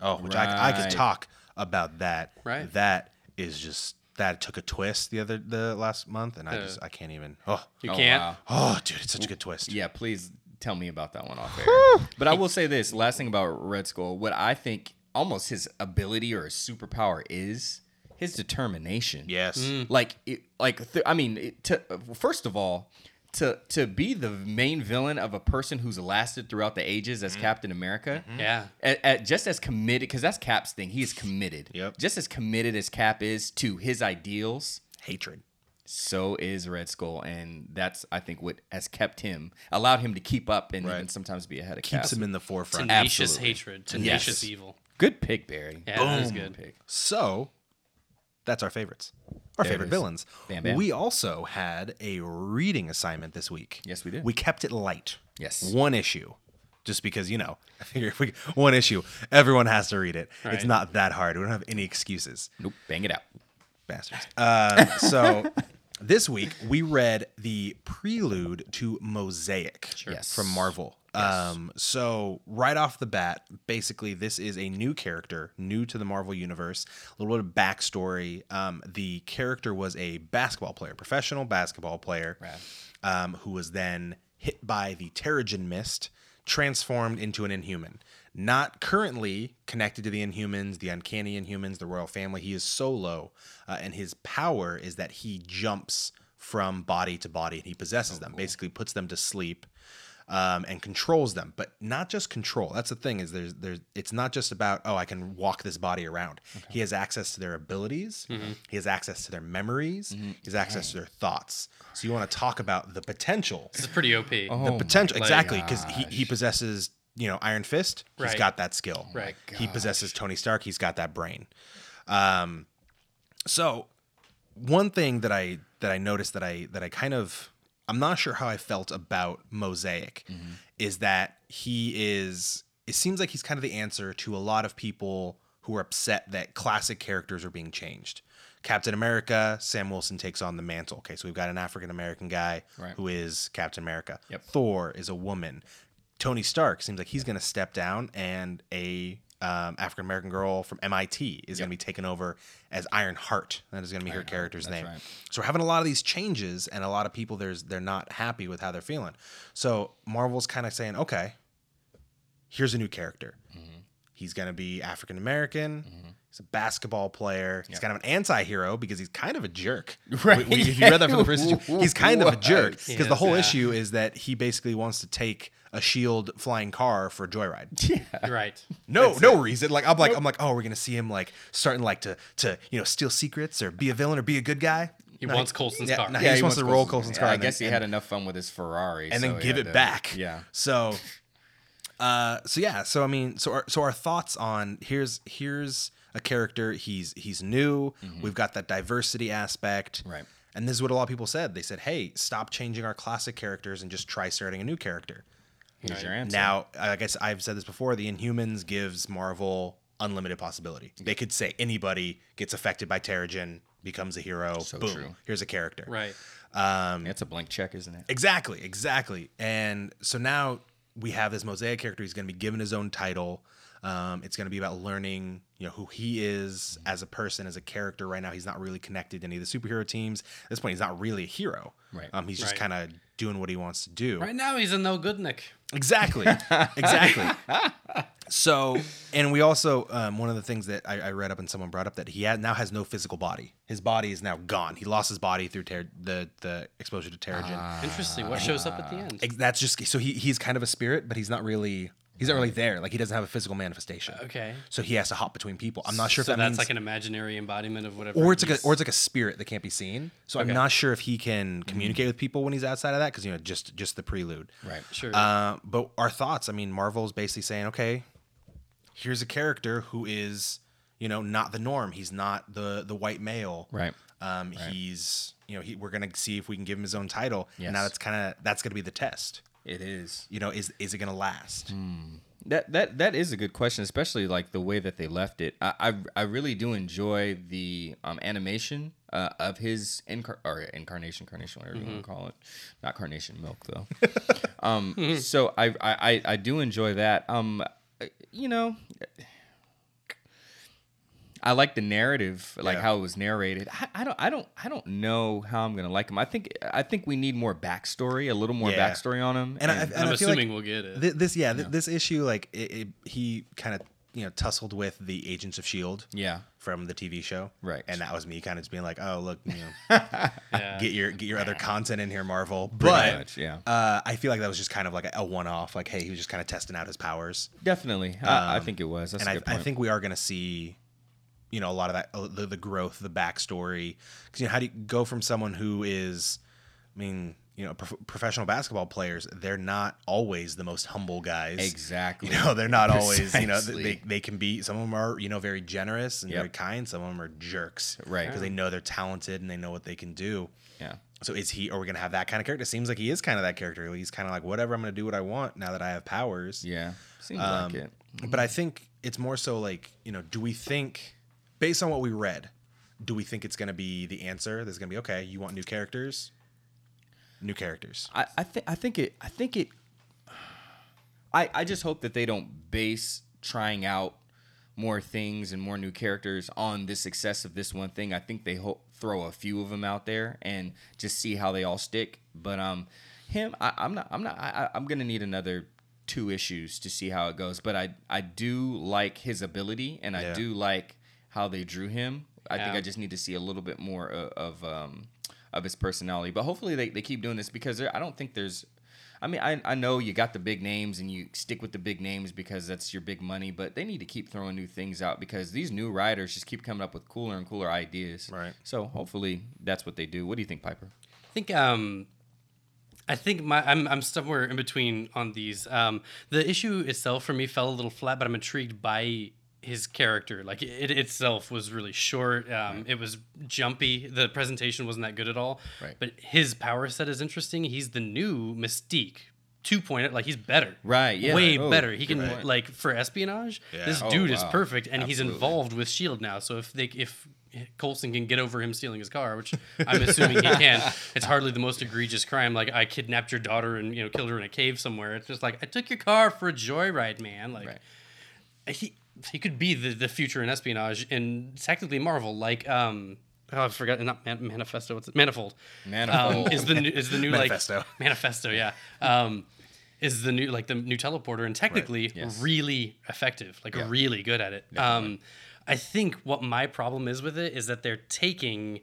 Oh, which I, I could talk about that. Right. That is just that took a twist the other the last month, and I just I can't even. Oh, You Oh, can't. wow. oh, dude, it's such a good twist. Yeah, please tell me about that one off air. but I will say this last thing about Red Skull, what I think almost his ability or his superpower is his determination. Yes. Mm. Like it, like th- I mean, it, to, first of all, to to be the main villain of a person who's lasted throughout the ages Mm-hmm. as Captain America. Yeah. At, at just as committed, because that's Cap's thing. He is committed. Yep. Just as committed as Cap is to his ideals, Hatred. so is Red Skull, and that's I think what has kept him, allowed him to keep up, and Right. even sometimes be ahead of Keeps Cap. him in the forefront. Tenacious Absolutely. hatred. Tenacious Yes. evil. Good pick, Barry. Yeah, that is Boom. good. Pick. So that's our favorites. Our There favorite villains. Bam, bam. We also had a reading assignment this week. Yes, we did. We kept it light. Yes. One issue. Just because, you know, I figure if we one issue, everyone has to read it. It's Right. not that hard. We don't have any excuses. Nope, bang it out. bastards. Uh, so this week we read the prelude to Mosaic Yes. from Marvel. Um, so right off the bat, basically this is a new character, new to the Marvel universe. A little bit of backstory. Um, the character was a basketball player, professional basketball player, Rad. um, who was then hit by the Terrigen Mist, transformed into an Inhuman. Not currently connected to the Inhumans, the Uncanny Inhumans, the Royal Family. He is solo, uh, and his power is that he jumps from body to body, and he possesses them. Basically, puts them to sleep. Um, and controls them, but not just control. That's the thing is there's there's it's not just about oh I can walk this body around. He has access to their abilities. He has access to their memories. He has access to their thoughts. So you want to talk about the potential This is pretty OP. the Oh potential exactly because he, he possesses you know iron fist He's Right. got that skill Right. he possesses tony stark he's got that brain um so one thing that i that i noticed that i that i kind of i'm not sure how i felt about mosaic mm-hmm. is that he is it seems like he's kind of the answer to a lot of people who are upset that classic characters are being changed. Captain america sam wilson takes on the mantle. Okay so we've got an african american guy Right. who is captain america. Yep. thor is a woman. Tony stark seems like he's going to step down and a um, African American girl from MIT is going to be taken over as Iron Heart. That is going to be her character's name. right. So we're having a lot of these changes, and a lot of people there's they're not happy with how they're feeling. So Marvel's kind of saying, okay, here's a new character. Mm-hmm. He's going to be African American. He's a basketball player. He's kind of an anti-hero because he's kind of a jerk. Right. We- we- if you read that from the first issue, he's kind of a jerk What? because the whole yeah. issue is that he basically wants to take a shield flying car for a joyride. right. No, no reason. Like I'm like I'm like, oh, we're gonna see him like starting like to to you know steal secrets or be a villain or be a good guy. He No, wants Coulson's yeah, car. no, he just wants to roll Coulson's car I guess then- he had enough fun with his Ferrari, and so then he give it to- back. Yeah. So, uh, so yeah. So I mean, so our, so our thoughts on here's here's a character. He's he's new. We've got that diversity aspect. Mm-hmm. Right. And this is what a lot of people said. They said, "Hey, stop changing our classic characters and just try starting a new character." Here's your answer. Now, I guess I've said this before. The Inhumans gives Marvel unlimited possibility. They could say anybody gets affected by Terrigen, becomes a hero. So boom, true. here's a character. Right. it's a blank check, isn't it? Exactly, exactly. And so now we have this Mosaic character. He's going to be given his own title. Um, it's going to be about learning, you know, who he is as a person, as a character. Right now, he's not really connected to any of the superhero teams. At this point, he's not really a hero. Right. Um, he's just Right. kind of doing what he wants to do. Right now he's a no good Nick. Exactly. exactly. So, and we also um, one of the things that I, I read up and someone brought up that he had, now has no physical body. His body is now gone. He lost his body through ter- the the exposure to Terrigen. Interesting. What shows up at the end? That's just so he he's kind of a spirit, but he's not really he's not really there. Like he doesn't have a physical manifestation. Okay. So he has to hop between people. I'm not sure so if that that's means like an imaginary embodiment of whatever. or it's like a, or it's like a spirit that can't be seen. So I'm not sure if he can communicate with people when he's outside of that because you know just just the prelude. Right. sure. Uh, but our thoughts, I mean, Marvel's basically saying, okay, here's a character who is, you know, not the norm. He's not the the white male. Right. Um, he's, you know, he, we're gonna see if we can give him his own title. Yes. And now that's kind of that's gonna be the test. It is. You know, is is it gonna last? That that that is a good question, especially like the way that they left it. I I, I really do enjoy the um, animation uh, of his incar- or incarnation, carnation, whatever you want to call it. Not carnation milk though. um, so I, I I I do enjoy that. Um, you know. I like the narrative, like Yeah. how it was narrated. I, I don't, I don't, I don't know how I'm gonna like him. I think, I think we need more backstory, a little more Yeah. backstory on him. And I- and- and I'm I feel like assuming we'll get it. Th- this, yeah, th- this issue, like it, it, he kind of you know tussled with the Agents of Shield. yeah, From the TV show, Right. and that was me kind of just being like, "Oh, look, you know, yeah. get your get your other content in here, Marvel." pretty But much, yeah. Uh, I feel like that was just kind of like a, a one-off. Like, hey, he was just kind of testing out his powers, Definitely, I, I think it was. That's Um, and a I, good I point. think we are going to see, you know, a lot of that, uh, the, the growth, the backstory. Because you know, how do you go from someone who is, I mean, you know, prof- professional basketball players? They're not always the most humble guys. exactly. You know, they're not always. You know, they, they can be. Some of them are, you know, very generous and Yep. very kind. Some of them are jerks, Right. Because they know they're talented and they know what they can do. yeah, So is he? Are we gonna have that kind of character? It seems like he is kind of that character. He's kind of like whatever. I'm gonna do what I want now that I have powers. yeah, seems Um, like it. But I think it's more so like you know, do we think, based on what we read, do we think it's gonna be the answer? There's gonna be okay. You want new characters? New characters. I, I think I think it I think it I I just hope that they don't base trying out more things and more new characters on the success of this one thing. I think they ho- throw a few of them out there and just see how they all stick. But um, him, I, I'm not I'm not I, I- I'm gonna need another two issues to see how it goes. But I I do like his ability and I Yeah. do like how they drew him. I think I just need to see a little bit more of, of um of his personality. But hopefully they, they keep doing this because I don't think there's. I mean, I, I know you got the big names and you stick with the big names because that's your big money, but they need to keep throwing new things out because these new writers just keep coming up with cooler and cooler ideas. Right. So hopefully that's what they do. What do you think, Piper? I think um, I think my I'm I'm somewhere in between on these. Um, the issue itself for me fell a little flat, but I'm intrigued by his character. Like it itself was really short. Um, It was jumpy. The presentation wasn't that good at all. Right. But his power set is interesting. He's the new Mystique. 2.0 point. like he's better Right, yeah. way Oh, better he can point. like for espionage Yeah. this Oh, dude is perfect and he's involved with shield now so if they if Coulson can get over him stealing his car which i'm assuming he can it's hardly the most egregious crime like i kidnapped your daughter and you know killed her in a cave somewhere it's just like i took your car for a joyride man like Right. He he could be the, the future in espionage and technically marvel like um oh i forgot not Man- manifesto what's it manifold Manifold. um, is the new, is the new Manifesto. like manifesto yeah um is the new like the new teleporter and technically Yes. really effective like Yeah. really good at it um i think what my problem is with it is that they're taking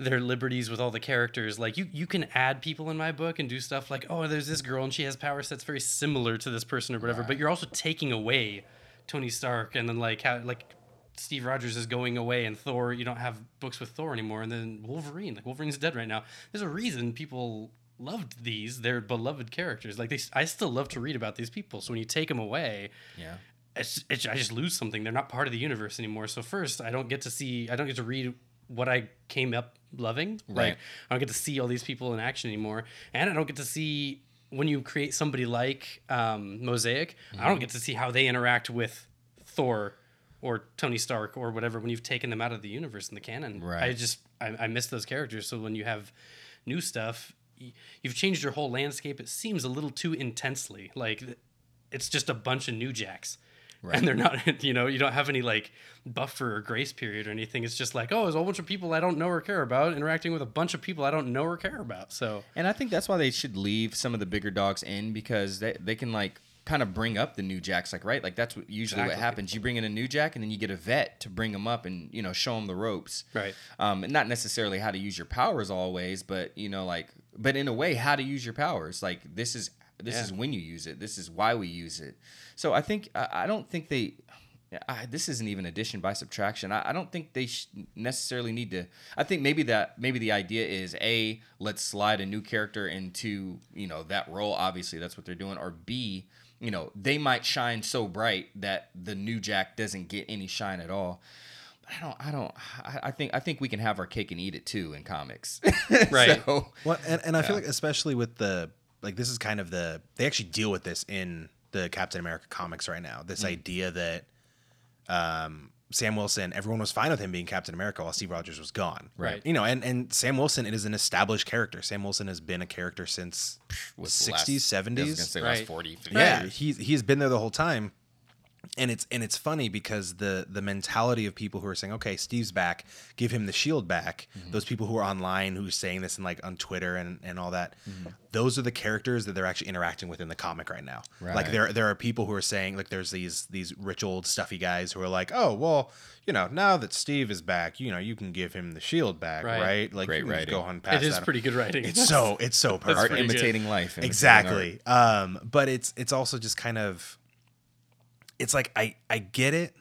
their liberties with all the characters like you you can add people in my book and do stuff like oh there's this girl and she has power sets very similar to this person or whatever but you're also taking away tony stark and then like how like Steve Rogers is going away and Thor, you don't have books with Thor anymore. And then Wolverine, like Wolverine's dead right now. There's a reason people loved these. They're beloved characters. Like they, I still love to read about these people. So when you take them away, yeah. it's, it's, I just lose something. They're not part of the universe anymore. So first, I don't get to see, I don't get to read what I came up loving. Right. Like I don't get to see all these people in action anymore, and I don't get to see when you create somebody like um, Mosaic. I Mm-hmm. don't get to see how they interact with Thor or Tony Stark or whatever when you've taken them out of the universe and the canon. I just I, I miss those characters. So when you have new stuff, you've changed your whole landscape. It seems a little too intensely. Like it's just a bunch of new jacks. And they're not, you know, you don't have any like buffer or grace period or anything. It's just like, oh, there's a whole bunch of people I don't know or care about interacting with a bunch of people I don't know or care about. So, And I think that's why they should leave some of the bigger dogs in because they, they can like kind of bring up the new jacks like right like that's what usually what happens you bring in a new jack and then you get a vet to bring them up and you know show them the ropes Right. um and not necessarily how to use your powers always but you know like but in a way how to use your powers like this is this Yeah. is when you use it this is why we use it so i think i, I don't think they I, this isn't even addition by subtraction. I, I don't think they sh- necessarily need to. I think maybe that maybe the idea is a let's slide a new character into you know that role. Obviously, that's what they're doing. Or b you know they might shine so bright that the new Jack doesn't get any shine at all. But I don't. I don't. I, I think. I think we can have our cake and eat it too in comics. Right. So, Well, and, and I feel like especially with the like this is kind of the they actually deal with this in the Captain America comics right now. This idea that um, Sam Wilson, everyone was fine with him being Captain America while Steve Rogers was gone. Right. You know, and and Sam Wilson it is an established character. Sam Wilson has been a character since was the last- 60s, I was 70s. gonna say last Right. 40, 50 yeah years. he's he's been there the whole time and it's and it's funny because the the mentality of people who are saying okay steve's back give him the shield back Mm-hmm. those people who are online who's saying this and like on twitter and and all that Mm-hmm. those are the characters that they're actually interacting with in the comic right now like there there are people who are saying like there's these these rich old stuffy guys who are like oh well you know now that steve is back you know you can give him the shield back right, Right. like Great you can writing. go on past it is that. pretty good writing. it's so it's so perfect art pretty good. imitating life. imitating exactly um but it's it's also just kind of it's like i i get it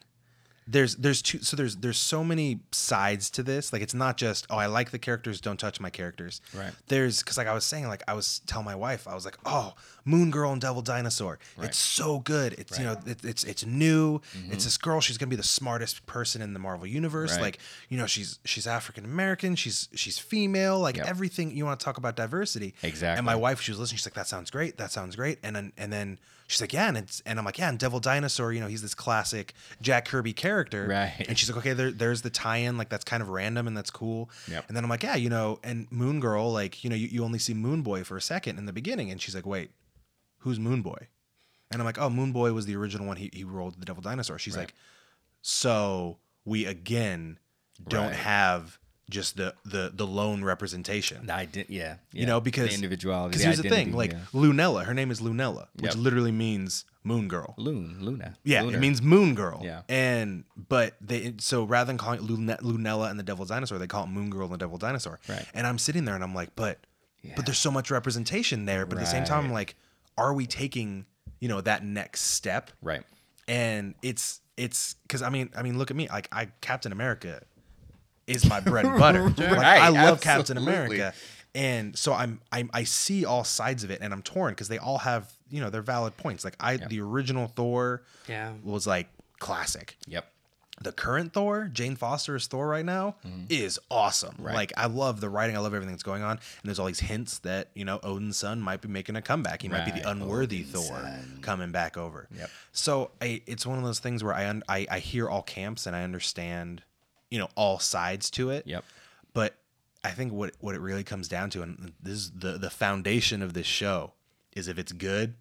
there's there's two so there's there's so many sides to this like it's not just oh i like the characters don't touch my characters Right. there's because like i was saying like i was telling my wife i was like oh moon girl and devil dinosaur right. it's so good it's you know it, it's it's new Mm. it's this girl she's gonna be the smartest person in the marvel universe Right. like you know she's she's african american she's she's female like Yep. everything you want to talk about diversity Exactly. and my wife she was listening she's like that sounds great that sounds great and then and then she's like yeah and it's and i'm like yeah and devil dinosaur you know he's this classic jack kirby character Right. and she's like okay there, there's the tie-in like that's kind of random and that's cool Yep. and then i'm like yeah you know and moon girl like you know you, you only see moon boy for a second in the beginning and she's like wait who's moon boy and i'm like oh moon boy was the original one he, he rolled the devil dinosaur she's Right. like so we again don't Right. have just the the the lone representation. I did, yeah, You know, because the individuality. Because here's the thing, like yeah. Lunella, her name is Lunella, which Yep. literally means moon girl. Loon, Luna. Yeah, Lunar. it means moon girl. Yeah. And but they so rather than calling it Lune- Lunella and the Devil Dinosaur, they call it Moon Girl and the Devil Dinosaur. Right. And I'm sitting there and I'm like, but Yeah. but there's so much representation there. But at the same time, I'm like, are we taking you know that next step? right. And it's it's because I mean I mean look at me like I Captain America is my bread and butter. Like, Right, I love Captain. America. And so I'm, I'm I see all sides of it and I'm torn because they all have, you know, they're valid points. Like I the original Thor Yeah. was like classic. Yep. The current Thor, Jane Foster as Thor right now, mm-hmm. is awesome. Right. Like I love the writing, I love everything that's going on. And there's all these hints that, you know, Odin's son might be making a comeback. He might be the unworthy Odin's Thor son. coming back over. Yep. So I, it's one of those things where I, un, I I hear all camps and I understand, you know, all sides to it. Yep. But I think what what it really comes down to, and this is the the foundation of this show, is if it's good,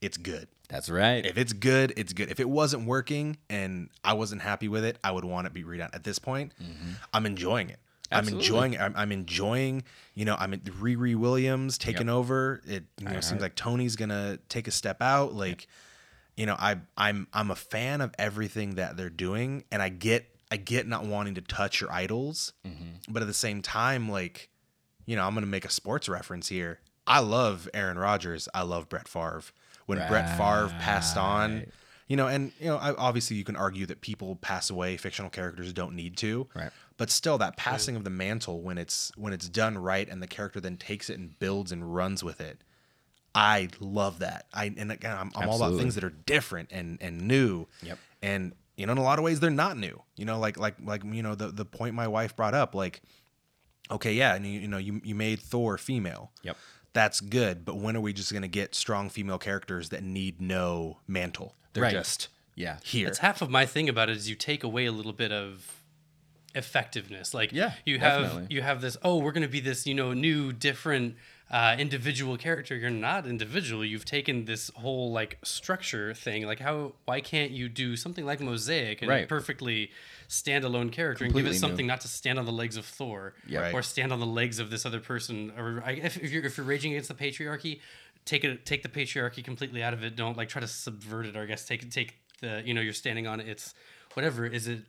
it's good. That's right. If it's good, it's good. If it wasn't working and I wasn't happy with it, I would want it to be redone. At this point, mm-hmm. I'm enjoying it. Absolutely. I'm enjoying. I'm, I'm enjoying. You know, I'm Riri Williams taking Yep. over. It you know seems like Tony's gonna take a step out. Like, you know, I I'm I'm a fan of everything that they're doing, and I get I get not wanting to touch your idols, Mm-hmm. but at the same time, like, you know, I'm gonna make a sports reference here. I love Aaron Rodgers. I love Brett Favre. When Brett Favre passed on, you know, and you know, I, obviously you can argue that people pass away, fictional characters don't need to, Right. But still, that passing of the mantle when it's when it's done right, and the character then takes it and builds and runs with it, I love that. I and again, I'm, I'm all about things that are different and and new. Yep. And you know, in a lot of ways, they're not new. You know, like like like you know the the point my wife brought up, like, okay, yeah, and you, you know, you you made Thor female. Yep. That's good, but when are we just gonna get strong female characters that need no mantle? They're Right. just Yeah. here. That's half of my thing about it is you take away a little bit of effectiveness. Like Yeah, you have definitely. you have this oh we're going to be this you know new different uh, individual character. You're not individual. You've taken this whole like structure thing. Like how why can't you do something like Mosaic and Right. perfectly standalone character and give Completely it new. something not to stand on the legs of Thor Yeah. Right. or stand on the legs of this other person or if, if you're if you're raging against the patriarchy take it take the patriarchy completely out of it don't like try to subvert it or I guess take take the you know you're standing on it it's whatever is it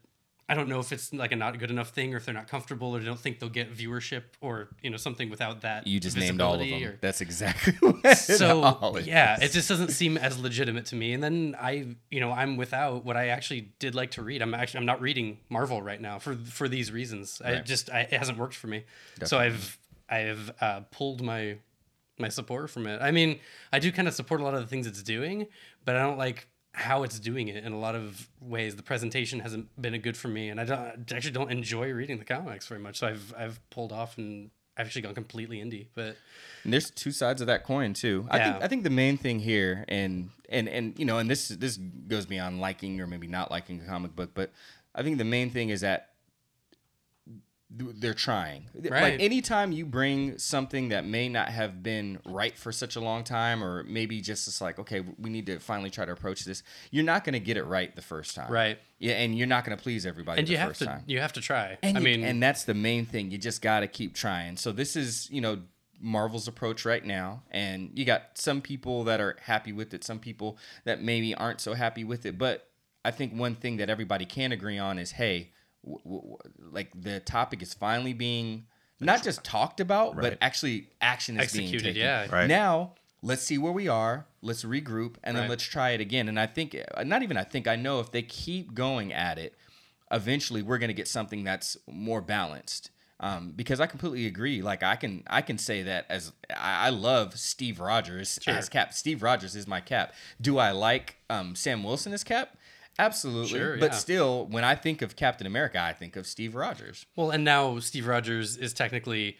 I don't know if it's like a not good enough thing or if they're not comfortable or they don't think they'll get viewership or you know something without that You just named all of them. or- That's exactly what so is. yeah it just doesn't seem as legitimate to me. And then i you know i'm without what i actually did like to read. I'm actually i'm not reading marvel right now for for these reasons. I just I, it hasn't worked for me. So i've i've uh, pulled my my support from it. I mean i do kind of support a lot of the things it's doing but i don't like how it's doing it in a lot of ways. The presentation hasn't been a good for me and i don't I actually don't enjoy reading the comics very much. So i've i've pulled off and I've actually gone completely indie but And there's two sides of that coin too. I think I think the main thing here, and and and you know, and this this goes beyond liking or maybe not liking a comic book, but I think the main thing is that th- they're trying. Like anytime you bring something that may not have been right for such a long time, or maybe just it's like, okay, we need to finally try to approach this. You're not going to get it right the first time, Right. Yeah, and you're not going to please everybody and the you have first to time. you have to try And i you- mean and that's the main thing. You just got to keep trying. So this is, you know, Marvel's approach right now, and you got some people that are happy with it, some people that maybe aren't so happy with it. But I think one thing that everybody can agree on is, hey, w- w- like the topic is finally being not just talked about, but actually action is being taken. yeah. Right. Now let's see where we are. Let's regroup, and then Right. let's try it again. And I think, uh, not even I think, I know if they keep going at it, eventually we're going to get something that's more balanced. Um, because I completely agree. Like I can, I can say that as I, I love Steve Rogers as Cap. Steve Rogers is my Cap. Do I like um, Sam Wilson as Cap? Absolutely. Sure, but yeah. still, when I think of Captain America, I think of Steve Rogers. well and now steve rogers is technically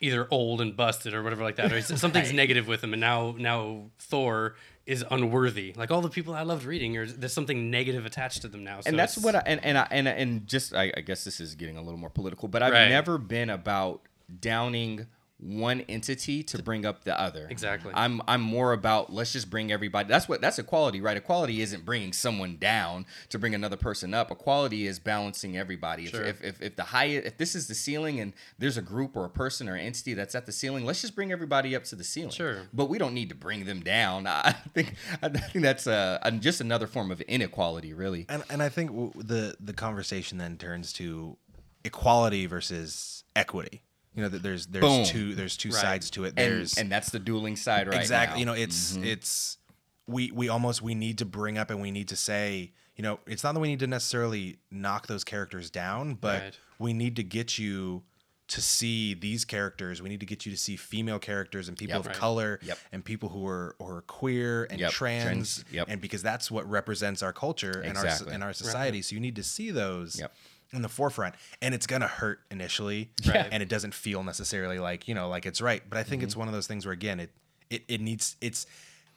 either old and busted or whatever like that or something's negative with him and now now thor is unworthy like all the people i loved reading or there's something negative attached to them now so and that's what I and and I, and, and just I, I guess this is getting a little more political, but I've Right. never been about downing one entity to bring up the other. Exactly. I'm I'm more about let's just bring everybody. That's what that's equality, right? Equality isn't bringing someone down to bring another person up. Equality is balancing everybody. Sure. If, if if if the highest if this is the ceiling and there's a group or a person or entity that's at the ceiling, let's just bring everybody up to the ceiling. Sure. But we don't need to bring them down. I think I think that's uh just another form of inequality, really. And and I think the the conversation then turns to equality versus equity. You know that there's there's Boom. two there's two Right. sides to it. And, There's and that's the dueling side right exactly now. you know it's Mm-hmm. it's we we almost we need to bring up and we need to say you know it's not that we need to necessarily knock those characters down but Right. we need to get you to see these characters we need to get you to see female characters and people Yep. of Right. color Yep. and people who are or queer and Yep. trans Trans. Yep. and because that's what represents our culture and our and our society so you need to see those Yep. In the forefront and it's gonna hurt initially Right. and it doesn't feel necessarily like you know like it's right but i think Mm-hmm. it's one of those things where again it it, it needs it's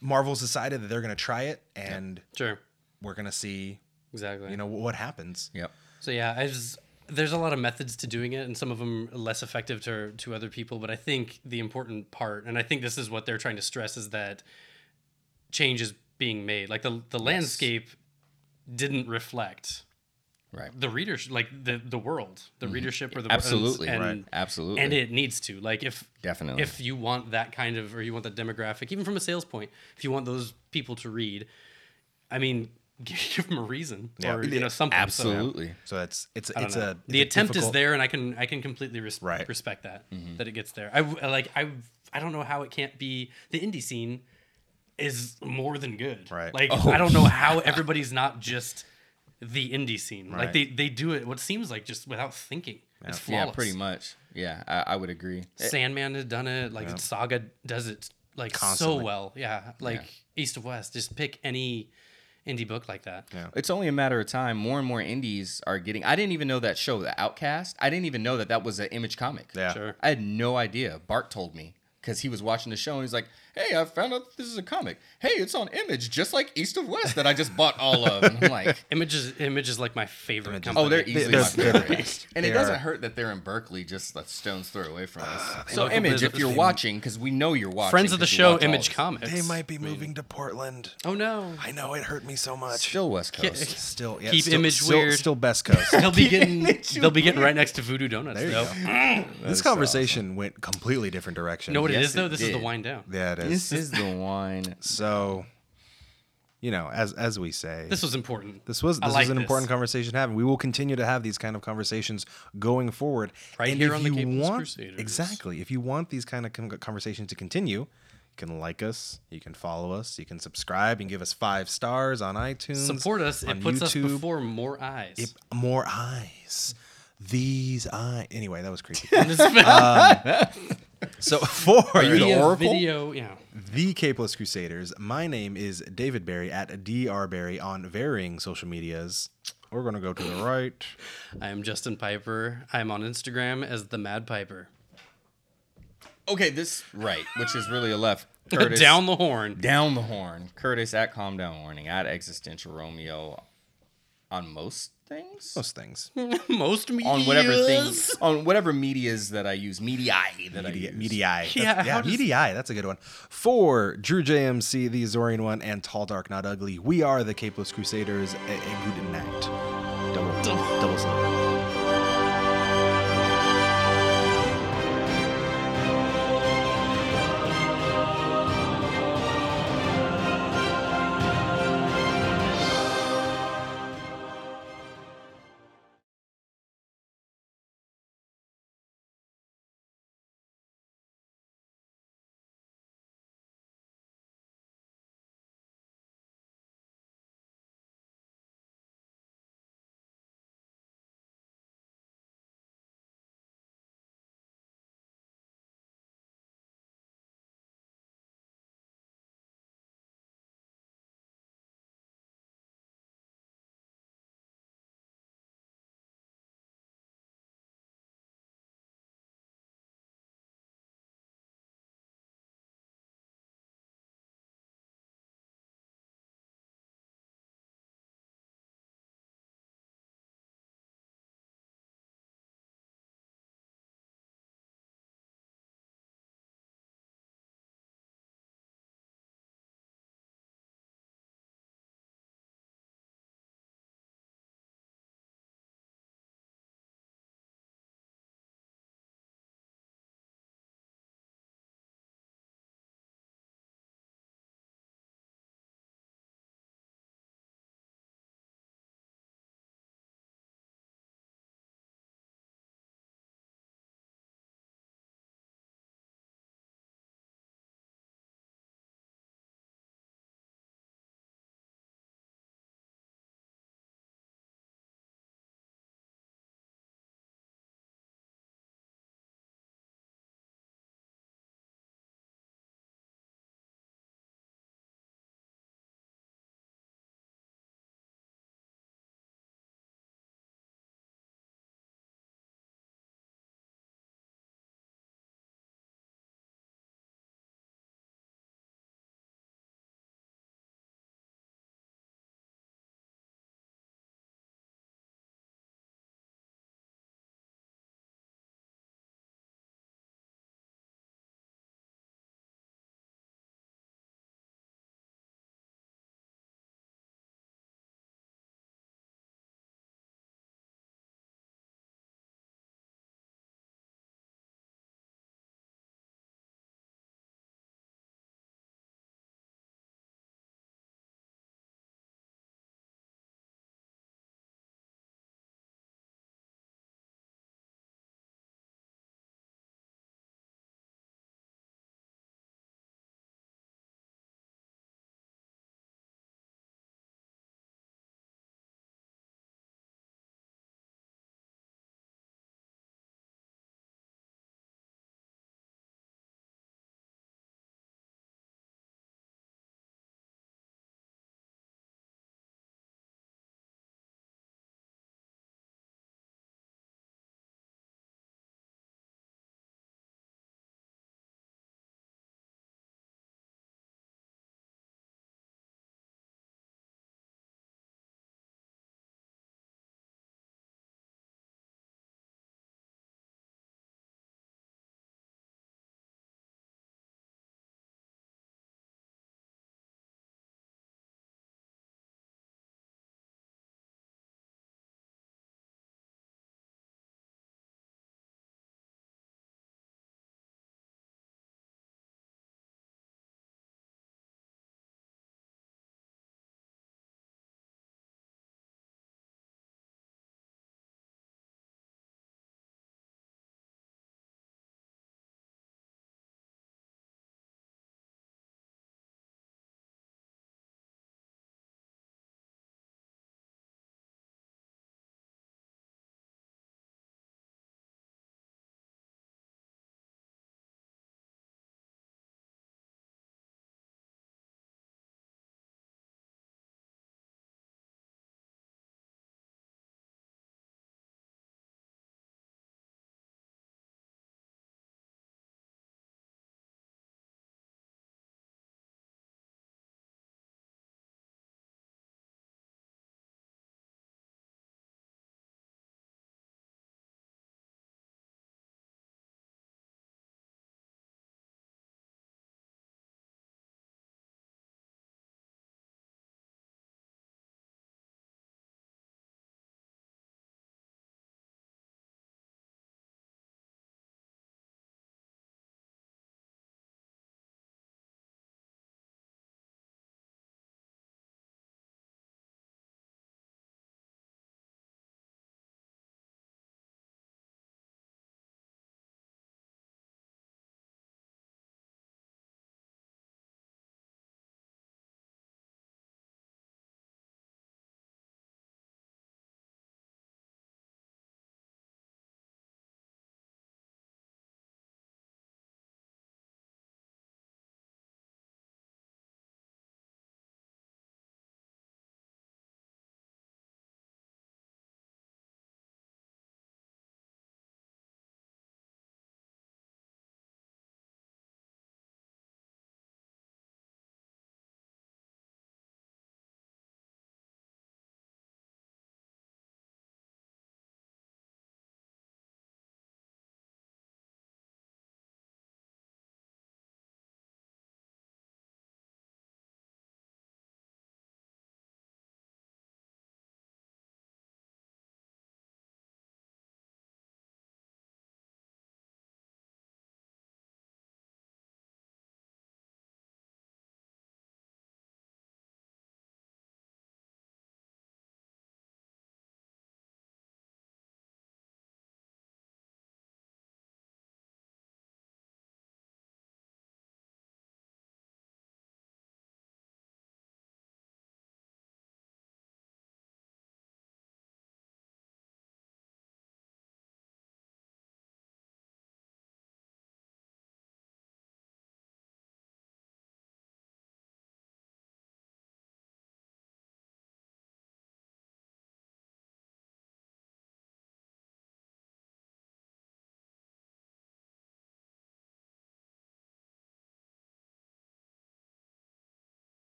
marvel's decided that they're gonna try it and Sure. we're gonna see Exactly. you know what happens Yep. So yeah, I just there's a lot of methods to doing it, and some of them are less effective to to other people. But I think the important part, and I think this is what they're trying to stress, is that change is being made. Like the the landscape didn't reflect Right. the readers, like the the world, the readership or the Mm-hmm. Absolutely. and, right. Absolutely. and it needs to like if Definitely. if you want that kind of or you want that demographic even from a sales point if you want those people to read i mean give, give them a reason Yeah. or you know something So, Absolutely. so it's it's I don't it's know. a it's the a attempt is there and i can i can completely res- Right. respect that Mm-hmm. that it gets there i like i i don't know how it can't be the indie scene is more than good Right. like Oh, i don't know how everybody's not just the indie scene like they they do it what seems like just without thinking it's flawless Yeah, pretty much. Yeah, I, I would agree. Eh, Sandman has done it. Like Saga does it like Constantly. so well. Yeah, like East of West. Just pick any indie book like that. Yeah. It's only a matter of time. More and more indies are getting. I didn't even know that show, The Outcast. I didn't even know that that was an Image comic. yeah Sure. I had no idea. Bart told me because he was watching the show and he's like, "Hey, I found out this is a comic. Hey, it's on Image, just like East of West that I just bought all of." And I'm like, Image is Image is like my favorite. Image company. "Oh, they're easily they're- my they're- favorite." and it doesn't are- hurt that they're in Berkeley, just a stone's throw away from us. Uh, so, Image, business- if you're watching, because we know you're watching, friends of the show. Image. Comics. they might be moving to portland Oh no. i know it hurt me so much Still West Coast. still yeah, Keep still, Image still, weird. still best coast They'll be getting they'll be getting right next to Voodoo Donuts. There you though. go. this conversation went completely different direction You know what it Yes, is though? This is the wind down. yeah it is This is the wine. so you know as as we say This was important. This was I this like was an this. important conversation to have. We will continue to have these kind of conversations going forward. Right and here if on the you Capeless want, Crusaders. Exactly. If you want these kind of conversations to continue, you can like us, you can follow us, you can subscribe, and give us five stars on iTunes. Support us. on It puts us YouTube. before more eyes. It- more eyes. These eyes. Anyway, that was creepy. so for you the Via Oracle? Video, yeah. the Capeless Crusaders, my name is David Barry at drbarry on varying social medias. We're gonna go to the right. I am Justin Piper. I'm on Instagram as the Mad Piper. Okay, this right, which is really a left. Curtis, Down the horn. down the horn. Curtis at Calm Down Warning at Existential Romeo on most things. Most things. Most media. on whatever things on whatever medias that I use, media that I Media, use. Media. That's- Yeah, yeah, does- Media. That's a good one. For Drew JMC, the Azorian one, and Tall Dark Not Ugly, we are the Capeless Crusaders. A, a good night. Double, double, double.